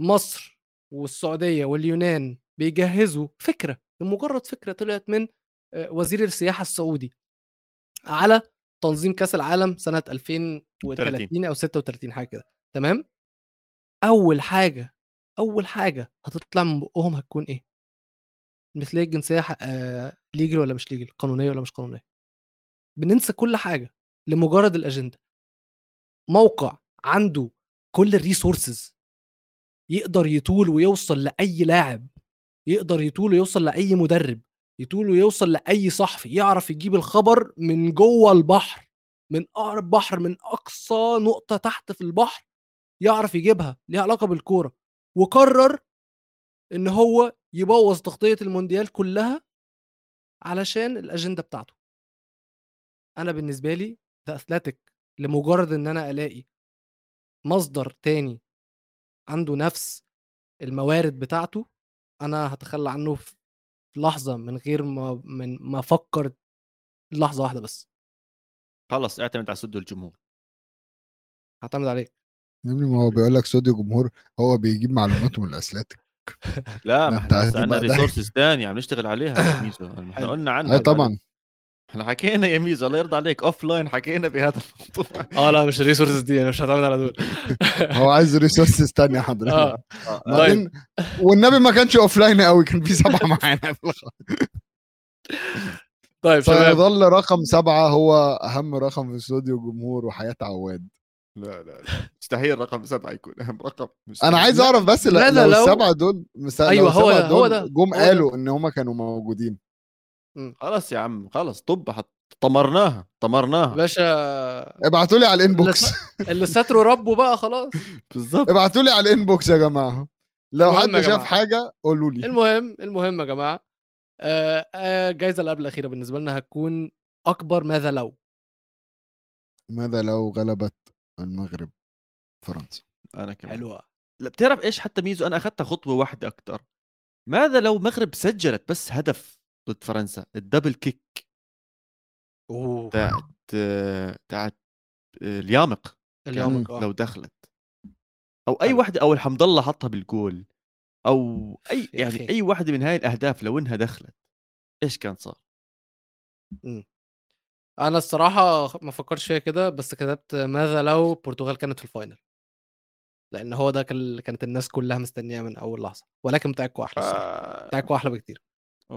مصر والسعودية واليونان بيجهزوا فكرة لمجرد فكرة طلعت من آه، وزير السياحة السعودي على تنظيم كأس العالم سنة 2030 أو 36 حاجة كده تمام؟ أول حاجة أول حاجة هتطلع من بقهم هتكون إيه؟ المثليه الجنسية آه legal ولا مش legal قانونية ولا مش قانونية. بننسى كل حاجة لمجرد الاجنده موقع عنده كل ال resources يقدر يطول ويوصل لأي لاعب يقدر يطول ويوصل لأي مدرب يطول ويوصل لأي صحفي يعرف يجيب الخبر من جوه البحر من أقرب بحر من أقصى نقطة تحت في البحر يعرف يجيبها ليها علاقة بالكورة وقرر إن هو يبوظ تغطية المونديال كلها علشان الأجندة بتاعته. أنا بالنسبة لي ذا اثليتيك لمجرد إن أنا ألاقي مصدر تاني عنده نفس الموارد بتاعته أنا هتخلى عنه في لحظة من غير ما من ما أفكر لحظة واحدة بس. خلص اعتمد على ستوديو الجمهور. هعتمد عليك يا ابني ما هو بيقول لك ستوديو جمهور هو بيجيب معلوماته من ال Athletic لا ما إحنا عندنا resources ثانية عم نشتغل عليها يا ميزو. إحنا قلنا عنها طبعا. إحنا حكينا يا ميزو الله يرضى عليك offline حكينا بهذا الموضوع. آه لا مش ال resources دي أنا مش هتعمل على دول. هو عايز resources ثانية حضرتك. آه, آه. طيب. والنبي ما كانش offline قوي كان في سبعة معانا طيب سيظل رقم سبعة هو أهم رقم في استوديو جمهور وحياة عواد. لا لا لا. مستحيل رقم سبعة يكون. اهم رقم مستحيل. أنا عايز أعرف بس لا لا لو, لو السبعه دول أيوه هو ده هو ده جم قالوا إن هم كانوا موجودين. خلاص يا عم خلاص طب حط طمرناها طمرناها. باشا. ابعتوا لي على ال inbox. اللي ستره ربه بقى خلاص. بالظبط. ابعتوا لي على ال inbox يا جماعة. لو حد شاف حاجة قولوا لي. المهم المهم يا جماعة الجائزه اللي قبل الأخيرة بالنسبة لنا هتكون أكبر ماذا لو. ماذا لو غلبت؟ المغرب فرنسا. أنا كمان. حلوة. لا بتعرف إيش؟ حتى ميزو أنا اخذتها خطوة واحدة أكثر ماذا لو المغرب سجلت بس هدف ضد فرنسا؟ الدبل كيك. أوه. تاعت تاعت اليامق. اليامق لو دخلت. أو أي وحده أو الحمد الله حطها بالجول. أو أي يعني أي وحده من هاي الأهداف لو إنها دخلت إيش كان صار؟ أنا الصراحة ما فكرتش فيها كده بس كتبت ماذا لو البرتغال كانت في ال final لأن هو ده كان- اللي كانت الناس كلها مستنياه من أول لحظة ولكن بتاعكوا أحلى الصراحة آه، بتاعكوا أحلى بكتير.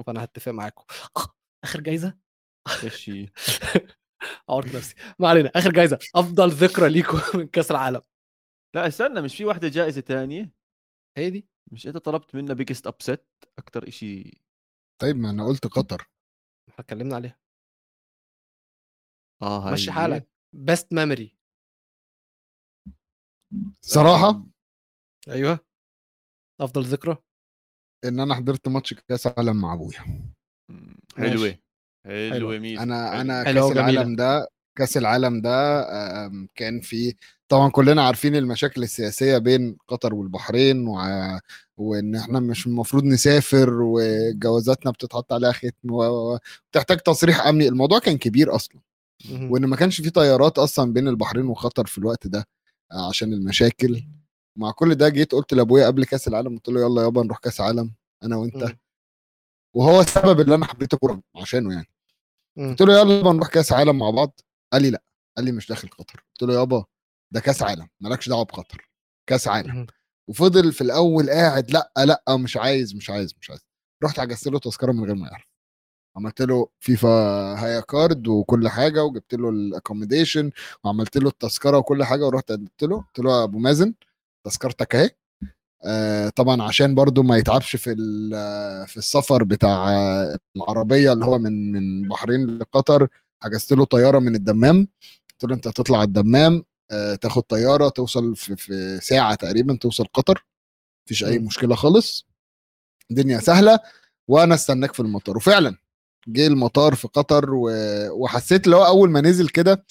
فأنا هتفق معاكم. آخر جايزة؟ هي؟ عورت نفسي. ما علينا آخر جايزة أفضل ذكرى ليكم من كأس العالم. لا استنى مش في واحدة جائزة تانية؟ هي دي. مش أنت طلبت منا biggest upset أكثر إشي طيب ما أنا قلت قطر. إحنا اتكلمنا عليها. آه مشي. حالك best memory صراحة أيوه أفضل ذكرى إن أنا حضرت ماتش كأس عالم مع أبويا حلوة ميزة أنا. أنا حلوة كأس وجميلة. العالم ده كأس العالم ده كان فيه طبعا كلنا عارفين المشاكل السياسية بين قطر والبحرين وع- وإن إحنا مش المفروض نسافر وجوازاتنا بتتحط عليها ختم و- و- وتحتاج تصريح أمني الموضوع كان كبير أصلا. وإن ما كانش في طيارات أصلا بين البحرين وقطر في الوقت ده آه، عشان المشاكل. مع كل ده جيت قلت لأبويا قبل كأس العالم قلت له يلا يابا نروح كأس عالم أنا وأنت. وهو السبب اللي أنا حبيت الكوره عشانه يعني. قلت له يلا يابا نروح كأس عالم مع بعض. قال لي لأ قال لي مش داخل قطر. قلت له يابا ده كأس عالم مالكش دعوة بقطر كأس عالم. وفضل في الأول قاعد لأ لأ مش عايز مش عايز مش عايز. رحت حجزت له تذكرة من غير ما يعرف. عملت له فيفا هيا card وكل حاجة وجبت له ال accommodation وعملت له التذكرة وكل حاجة ورحت قدمت له. قلت له أبو مازن تذكرتك أهي. آه طبعا عشان برضو ما يتعبش في في السفر بتاع العربية اللي هو من من بحرين لقطر حجزت له طيارة من الدمام. قلت له أنت هتطلع الدمام آه تاخد طيارة توصل في, في ساعة تقريبا توصل قطر. مفيش أي. مشكلة خالص. الدنيا سهلة وأنا استناك في المطار. وفعلا جه المطار في قطر و... وحسيت اللي هو أول ما نزل كده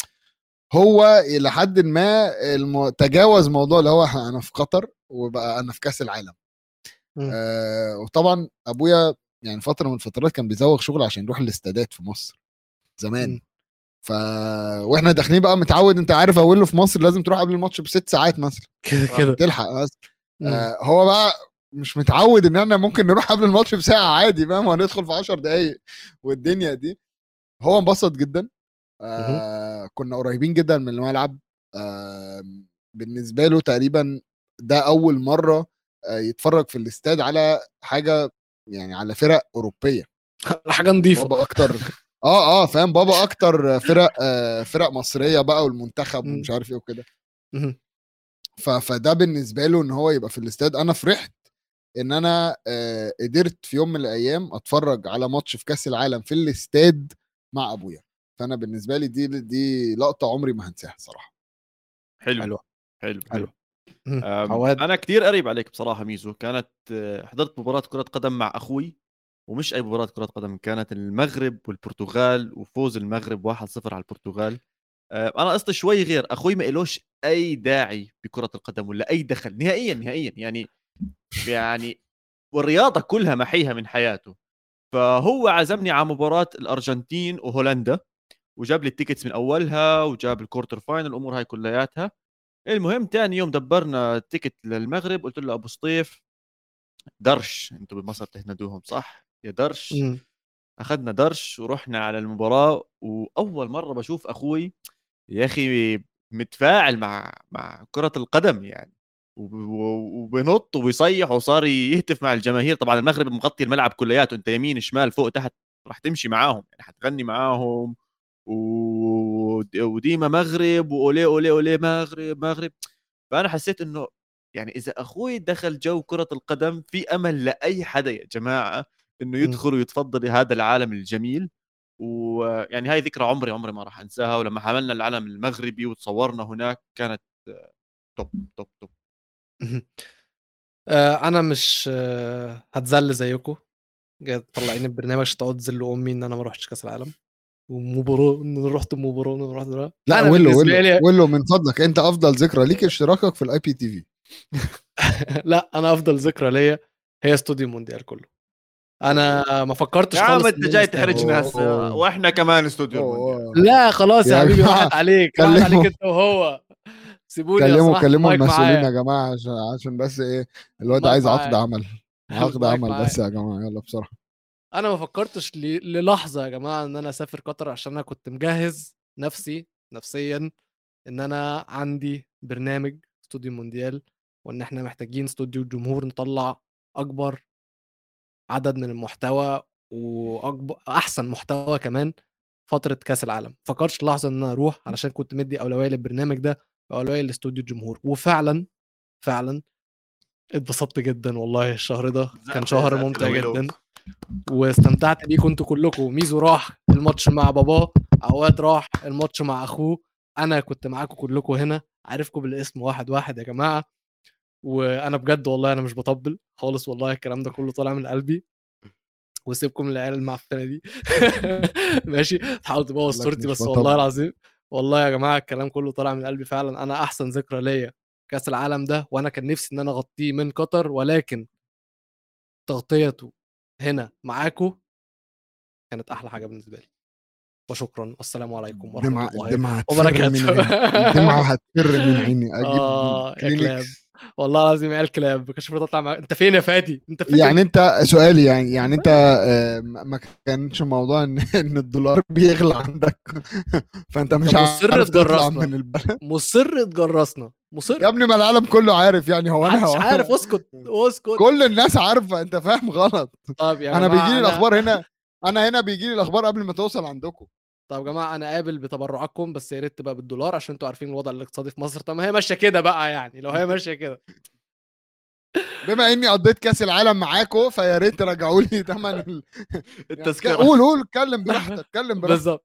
هو إلى حد ما الم... تجاوز موضوع اللي هو أنا في قطر وبقى أنا في كأس العالم. آه وطبعا أبويا يعني فترة من الفترات كان بيزوغ شغل عشان يروح الاستادات في مصر زمان. ف وإحنا داخلين بقى متعود أنت عارف أوله في مصر لازم تروح قبل الماتش بست ساعات مثلا كده كده تلحق مم. آه هو بقى مش متعود إن إحنا ممكن نروح قبل الماتش بساعة عادي فاهم؟ وهندخل في 10 دقايق والدنيا دي. هو انبسط جدا. آه كنا قريبين جدا من الملعب. آه بالنسبة له تقريبا ده أول مرة آه يتفرج في الاستاد على حاجة يعني على فرق أوروبية. حاجة نظيفة. بابا أكتر. آه آه فاهم؟ بابا أكتر فرق آه فرق مصرية بقى والمنتخب. ومش عارف إيه وكده. فده بالنسبة له إن هو يبقى في الاستاد. أنا فرحت إن أنا آه، قدرت في يوم من الأيام أتفرج على ماتش في كأس العالم في الاستاد مع أبويا. فأنا بالنسبة لي دي دي لقطة عمري ما هنساها صراحة حلو حلو. حلو حلو. أنا كثير قريب عليك بصراحة ميزو. كانت حضرت مباراة كرة قدم مع أخوي ومش أي مباراة كرة قدم كانت المغرب والبرتغال وفوز المغرب 1-0 على البرتغال. أنا قصتي شوي غير أخوي ما إلوش أي داعي بكرة القدم ولا أي دخل نهائيا نهائيا. يعني يعني والرياضة كلها محيها من حياته. فهو عزمني على مباراة الأرجنتين وهولندا وجاب لي ال tickets من أولها وجاب ال quarter final الأمور هاي كلياتها. المهم تاني يوم دبرنا ticket للمغرب قلت له أبو سطيف درش أنتم بمصر تهندوهم صح؟ يا درش. مم. أخذنا درش ورحنا على المباراة وأول مرة بشوف أخوي يا أخي متفاعل مع مع كرة القدم يعني. وبنط وبيصيح وصار يهتف مع الجماهير. طبعا المغرب مغطي الملعب كلياته. انت يمين شمال فوق تحت راح تمشي معاهم. يعني حتغني معاهم. و... وديما مغرب وأولي أولي أولي مغرب مغرب. فأنا حسيت إنه يعني إذا أخوي دخل جو كرة القدم في أمل لأي حدا يا جماعة إنه يدخل ويتفضل هذا العالم الجميل. ويعني هاي ذكرى عمري عمري ما راح أنساها. ولما حملنا العلم المغربي وتصورنا هناك كانت توب توب توب آه أنا مش آه هتذل زيكم. جاي طلعين البرنامج عشان تقعد تذل أمي إن أنا ما رحتش كأس العالم. ومباراه إن أنا رحت مباراه إن أنا رحت. لا أنا ولو بالنسبة ولو لي- ولو من فضلك. أنت أفضل ذكرى ليك اشتراكك في ال IPTV لا أنا أفضل ذكرى ليا هي استوديو مونديال كله. أنا ما فكرتش يا عم خالص أنت جاي. تحرجنا. هسه وإحنا كمان استوديو. لا خلاص يا, حبيبي راحت عليك راحت عليك أنت وهو. سيبوني كلموا كلموا المسؤولين. يا جماعة عشان عشان بس إيه الواد عايز عقد. عمل عقد عمل معايا. بس يا جماعة يلا بسرعة أنا ما فكرتش ل- للحظة يا جماعة إن أنا أسافر قطر عشان أنا كنت مجهز نفسي نفسيا إن أنا عندي برنامج استوديو مونديال وإن إحنا محتاجين استوديو الجمهور نطلع أكبر عدد من المحتوى واكبر أحسن محتوى كمان فترة كأس العالم فكرتش لحظة إن أنا أروح علشان كنت مدي أولوية للبرنامج ده واولويه لاستوديو الجمهور. وفعلا فعلا اتبسطت جدا والله الشهر ده. كان شهر ممتع. جدا. واستمتعت بيكم أنتوا كلكم. ميزو راح الماتش مع باباه عواد راح الماتش مع أخوه. أنا كنت معاكم كلكم هنا. عارفكم بالاسم واحد واحد يا جماعة. وأنا بجد والله أنا مش بطبل خالص والله الكلام ده كله طالع من قلبي. وسيبكم العيال المعفنة دي. ماشي. تحاول تبوظ صورتي بس. والله العظيم. والله يا جماعة الكلام كله طالع من قلبي فعلا أنا أحسن ذكرى ليا كأس العالم ده وأنا كان نفسي إن أنا أغطيه من قطر ولكن تغطيته هنا معاكم كانت أحلى حاجة بالنسبة لي وشكرا والسلام عليكم ورحمة الله وبركاته. عيني الدمعة هتفر من عيني أجيب آه، كلينكس. والله العظيم عيال كلاب ما كانش أطلع معاك أنت فين يا فادي؟ أنت فين؟ يعني أنت سؤالي يعني يعني أنت آه، ما ما كانش موضوع ان إن الدولار بيغلى عندك. فأنت مش مصر عارف تطلع تجرسنا. من البلد. مصر تجرسنا. مصر. يا ابني ما العالم كله عارف يعني هو أنا هو. عارف. اسكت اسكت. كل الناس عارفة أنت فاهم غلط. طب يا أنا بيجي لي الأخبار هنا أنا هنا بيجي لي الأخبار قبل ما توصل عندكم. طب يا جماعة أنا قابل بتبرعاتكم بس يا ريت تبقى بالدولار عشان أنتوا عارفين الوضع الاقتصادي في مصر. طب ما هي ماشية كده بقى يعني لو هي ماشية كده. بما إني قضيت كأس العالم معاكم فيا ريت ترجعوا لي ثمن ال... التذكرة. قول قول اتكلم براحتك اتكلم براحتك. بالظبط.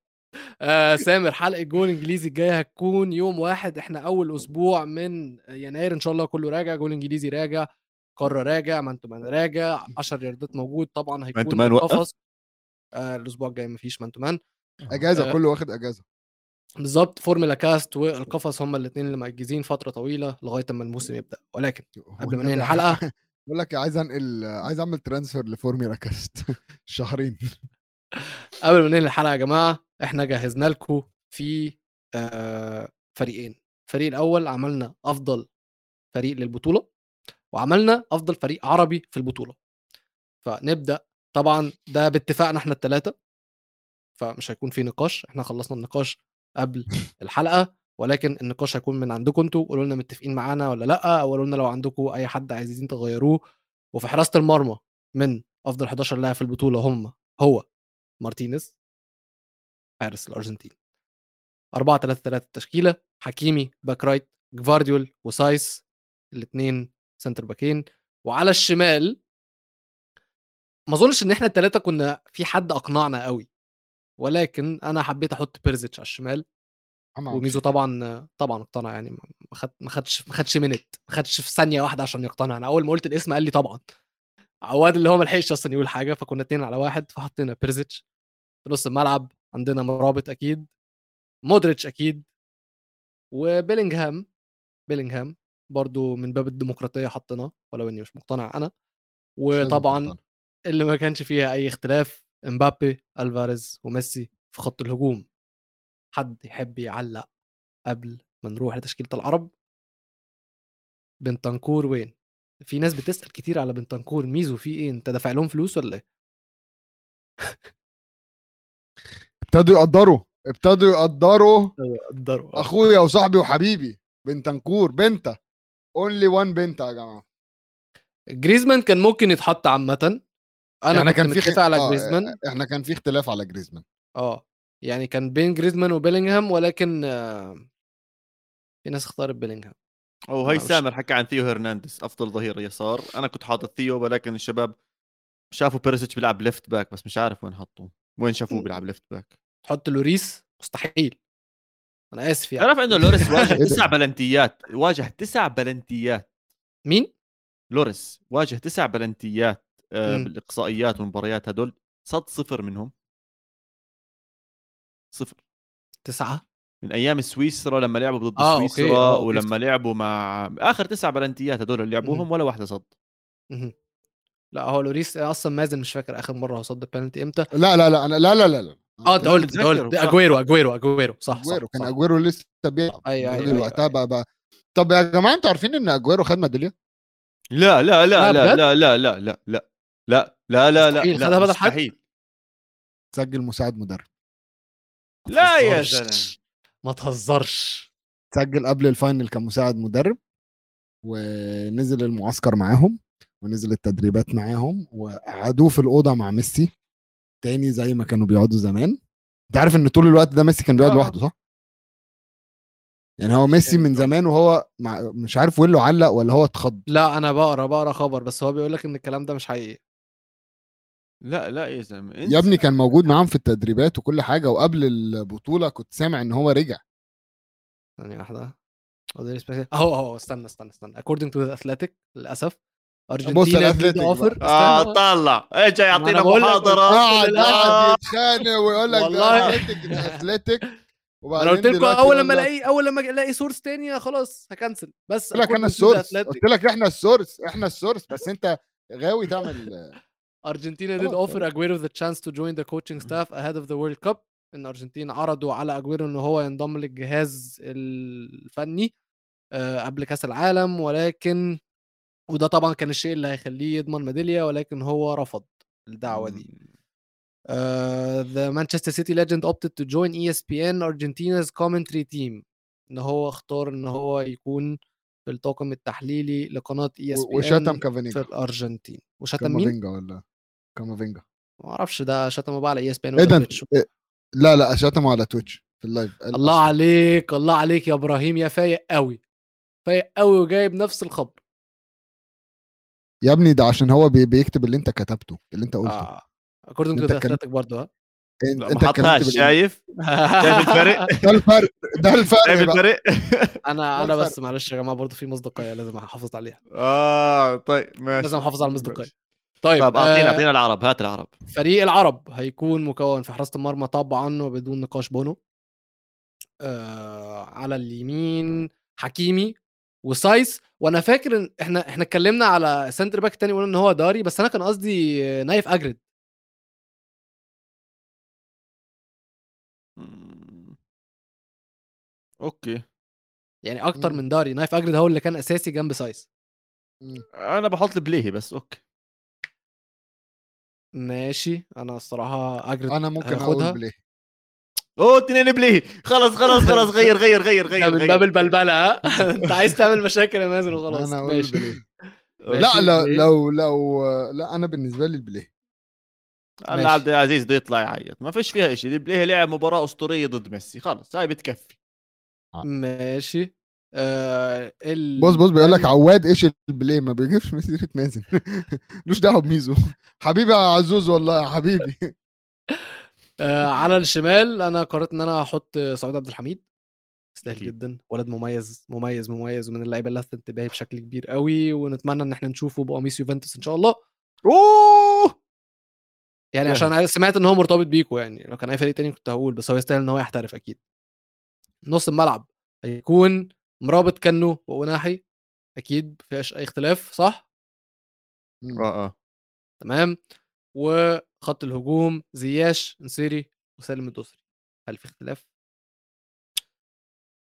آه سامر حلقة جول إنجليزي الجاية هتكون يوم واحد. إحنا أول أسبوع من يناير إن شاء الله كله راجع جول إنجليزي راجع قارة راجع مان تو مان راجع 10 ياردات موجود طبعا هيكون تو مان وقف؟ القفص. آه الأسبوع الجاي مفيش مان تو مان. أجازة آه. كله واخد أجازة. بالظبط فورمولا كاست والقفص هم الاثنين اللي مأجزين فترة طويلة لغاية أما الموسم يبدأ. ولكن قبل ما ننهي الحلقة بقول لك عايز أنقل عايز أعمل ترانسفير لفورميلا كاست شهرين. قبل ما ننهي الحلقة يا جماعة إحنا جهزنا لكم في آه، فريقين. الفريق الأول عملنا أفضل فريق للبطولة وعملنا أفضل فريق عربي في البطولة. فنبدأ. طبعا ده باتفاقنا إحنا الثلاثه فمش هيكون في نقاش إحنا خلصنا النقاش قبل الحلقة ولكن النقاش هيكون من عندكم أنتوا قولوا لنا متفقين معانا ولا لأ أو قولوا لنا لو عندكم أي حد عايزين تغيروه. وفي حراسة المرمى من أفضل 11 لاعب في البطولة هم هو مارتينيز حارس الأرجنتين. 4 3 3 التشكيلة حكيمي back right جفارديول وسايس الاثنين سنتر باكين. وعلى الشمال ما أظنش إن إحنا الثلاثه كنا في حد أقنعنا قوي. ولكن أنا حبيت أحط بيرزيتش على الشمال وميزو طبعا طبعا اقتنع يعني ما خدش ما خدش منت ما خدش في ثانية واحدة عشان يقتنع. أنا أول ما قلت الاسم قال لي طبعا. عواد اللي هو ما لحقش أصلا يقول حاجة فكنا اتنين على واحد فحطينا بيرزيتش في نص الملعب عندنا مرابط أكيد مودريتش أكيد وبيلينغهام بيلينغهام برضو من باب الديمقراطية حطيناه ولو إني مش مقتنع أنا. وطبعا اللي ما كانش فيها أي اختلاف إمبابي ألفاريز وميسي في خط الهجوم. حد يحب يعلق قبل ما نروح لتشكيلة العرب؟ بنتنكور وين؟ في ناس بتسأل كتير على بنتنكور ميزو في إيه؟ أنت دافع لهم فلوس ولا إيه؟ ابتدوا يقدروا ابتدوا يقدروا. قدروا أخويا وصاحبي وحبيبي بنتنكور بنتا. only one بنتا يا جماعة. جريزمان كان ممكن يتحط عامة. أنا كنت كان في خ- على آه، جريزمان؟ إحنا كان في اختلاف على جريزمان. آه يعني كان بين جريزمان وبيلينغهام ولكن آه، في ناس اختارت بيلينغهام. أو هي سامر حكى عن ثيو هرنانديز أفضل ظهير يسار. أنا كنت حاطط ثيو ولكن الشباب شافوا بيريسيتش بيلعب left back بس مش عارف وين حطوه. وين شافوه بيلعب left back تحط لوريس؟ مستحيل. أنا آسف يعني. تعرف إنه لوريس واجه إيه؟ تسع بلنتيات واجه تسع بلنتيات. مين؟ لوريس واجه تسع بلنتيات. آه،. بالاقصائيات والمباريات هدول صد صفر منهم صفر تسعة من أيام سويسرا لما لعبوا ضد آه، okay، سويسرا آه، okay. ولما لعبوا مع اخر تسع بلنتيات هدول اللي لعبوهم ولا واحدة صد. لا هو لوريس أصلا مازن مش فاكر اخر مره هو صد بينالتي إمتى لا لا لا أنا لا لا لا لا آه انت أنا قلت قلت صح. اجويرو اجويرو اجويرو صح اجويرو كان. اجويرو لسه بيلعب الراجل أيوة، وقتها بقى, بقى طب يا جماعة أنتوا عارفين ان اجويرو خد ميداليه لا لا لا، لا لا؟ لا لا لا لا لا لا لا لا لا خدها بدل حد؟ سجل مساعد مدرب. لا يا. زلمة. ما تهزرش. سجل قبل ال final كمساعد مدرب ونزل المعسكر معاهم ونزل التدريبات معاهم وقعدوه في الأوضة مع ميسي. تاني زي ما كانوا بيقعدوا زمان. أنت عارف إن طول الوقت ده ميسي كان بيقعد آه. لوحده صح؟ يعني هو ميسي من زمان وهو مع مش عارف ويلو علق ولا هو اتخض. لا أنا بقرا بقرا خبر بس هو بيقول لك إن الكلام ده مش حقيقي. لا لا يا زلمة يا ابني كان موجود معاهم في التدريبات وكل حاجة وقبل البطولة كنت سامع إن هو رجع. ثانية واحدة. أهو أهو استنى استنى استنى. According to the athletic للأسف Argentina بقى. offer. آه. طلع. إيش يعطينا محاضرة؟ قاعد. قاعد يتخانق ويقول لك والله. ده Athletic The Athletic أنا قلت لكم أول لما ألاقي أول لما ألاقي source تاني خلاص هكنسل. بس قلت لك أنا ال source. قلت لك إحنا ال source إحنا ال source بس أنت غاوي تعمل Argentina did خلاص، offer Aguero the chance to join the coaching staff ahead of the World Cup. إن أرجنتين عرضوا على أجويرو إن هو ينضم للجهاز الفني آه، قبل كأس العالم ولكن وده طبعا كان الشيء اللي هيخليه يضمن ميدالية ولكن هو رفض الدعوة دي. the Manchester City legend opted to join ESPN Argentina's commentary team. إن هو اختار إن هو يكون في الطاقم التحليلي لقناة ESPN وشتم في كامافينجا الأرجنتين. وشتم مين؟ ولا؟ كامافينجا. ما أعرفش ده شتمه بقى على ESPN إيه ولا ده؟ Twitch إيه؟ لا لا شتمه على Twitch في ال live الله أصلاً. عليك الله عليك يا إبراهيم يا فايق قوي فايق قوي وجايب نفس الخبر. يا ابني ده عشان هو بي- بيكتب اللي أنت كتبته اللي أنت قلته. آه according to أنت the كان- athletic برضه ها أنت بال- شايف؟ شايف الفرق؟ ده الفرق ده الفرق شايف. الفرق؟ أنا أنا. بس معلش يا جماعة برضه في مصداقية لازم أحافظ عليها. آه طيب ماشي. لازم أحافظ على المصداقية. طيب طيب اعطينا آه، أعطينا العرب هات العرب. فريق العرب هيكون مكون في حراسة المرمى طبعا وبدون نقاش بونو آه على اليمين حكيمي وسايس. وأنا فاكر إن إحنا إحنا اتكلمنا على centre back تاني قلنا إن هو داري بس أنا كان قصدي نايف أكرد. okay. يعني أكتر. من داري نايف أكرد هو اللي كان أساسي جنب سايس. أنا بحط البليهي بس أوكي. ماشي. أنا الصراحة اجرد أنا ممكن. أقول بليه. أوه اتنين بليهي خلاص خلاص خلاص غير غير غير ده غير من. باب البلبلة ها؟ أنت عايز تعمل مشاكل يا مازن وخلاص. أنا أقول ماشي. بليه. ماشي، لا لو بليه. لو لو لا أنا بالنسبة لي البليه ماشي. عبد العزيز بده يطلع يعيط. ما فيش فيها شيء البليهي لعب مباراة أسطورية ضد ميسي. خلاص هاي بتكفي. ماشي. آه ال... بص بص بيقول لك عواد إيش البليه ما بيجيبش مسيرة مازن. ملوش دعوة بميزو. حبيبي يا عزوز والله يا حبيبي. آه على الشمال أنا قررت إن أنا أحط سعود عبد الحميد. يستاهل. جدا. ولد مميز مميز مميز ومن اللعيبة اللي لفت انتباهي بشكل كبير قوي ونتمنى إن إحنا نشوفه بقميص يوفنتوس إن شاء الله. أوه! يعني. عشان سمعت إن هو مرتبط بيكو يعني. لو كان أي فريق تاني كنت هقول بس هو يستاهل إن هو يحترف أكيد. نص الملعب هيكون مرابط كنو وأوناحي أكيد مفيهاش أي اختلاف صح؟ آه آه. تمام. وخط الهجوم زياش نصيري وسالم الدوسري. هل في اختلاف؟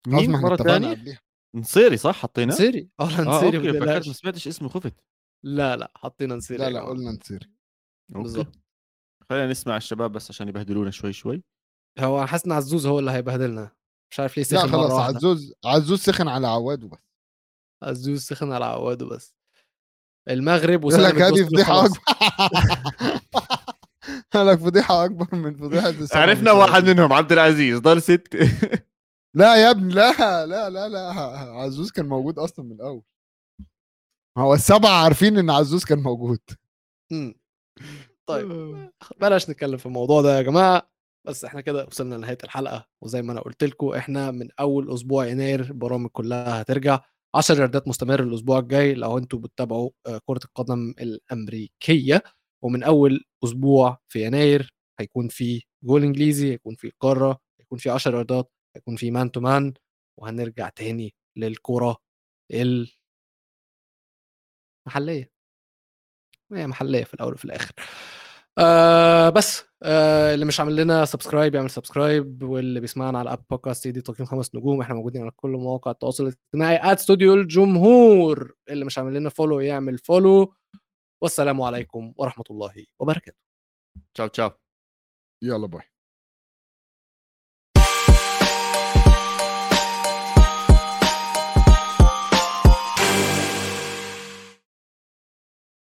مين ما ثانية قبليها. نصيري صح؟ حطينا نصيري آه لا آه نصيري okay ما. ما سمعتش اسمه خفت. لا لا حطينا نصيري لا لا. قلنا نصير okay. بالظبط. خلينا نسمع الشباب بس عشان يبهدلونا شوي شوي. هو أنا حاسس إن عزوز هو اللي هيبهدلنا. مش عارف ليه لا سخن خلاص مره واحدة. عزوز عزوز سخن على عواد وبس. عزوز سخن على عواده بس المغرب وسالم لك هذه فضيحة خلاص. أكبر. قال لك فضيحة أكبر من فضيحة السبعة عرفنا واحد. منهم عبد العزيز ضل ست لا يا ابني لا لا لا لا عزوز كان موجود أصلا من الأول. هو السبعة عارفين إن عزوز كان موجود. طيب بلاش نتكلم في الموضوع ده يا جماعة. بس إحنا كده وصلنا لنهاية الحلقة وزي ما أنا قلت لكم إحنا من أول أسبوع يناير البرامج كلها هترجع. 10 ياردات مستمر الأسبوع الجاي لو أنتوا بتتابعوا آه، كرة القدم الأمريكية. ومن أول أسبوع في يناير هيكون في جول إنجليزي هيكون في قارة هيكون في 10 ياردات هيكون في man to man وهنرجع تاني للكرة المحلية. هي محلية في الأول وفي الآخر. آه بس آه اللي مش عامل لنا subscribe يعمل subscribe واللي بيسمعنا على Apple Podcast يدي تقييم خمس نجوم إحنا موجودين على كل مواقع التواصل الاجتماعي @استوديو الجمهور اللي مش عامل لنا follow يعمل follow والسلام عليكم ورحمة الله وبركاته. تشاو تشاو. يلا bye.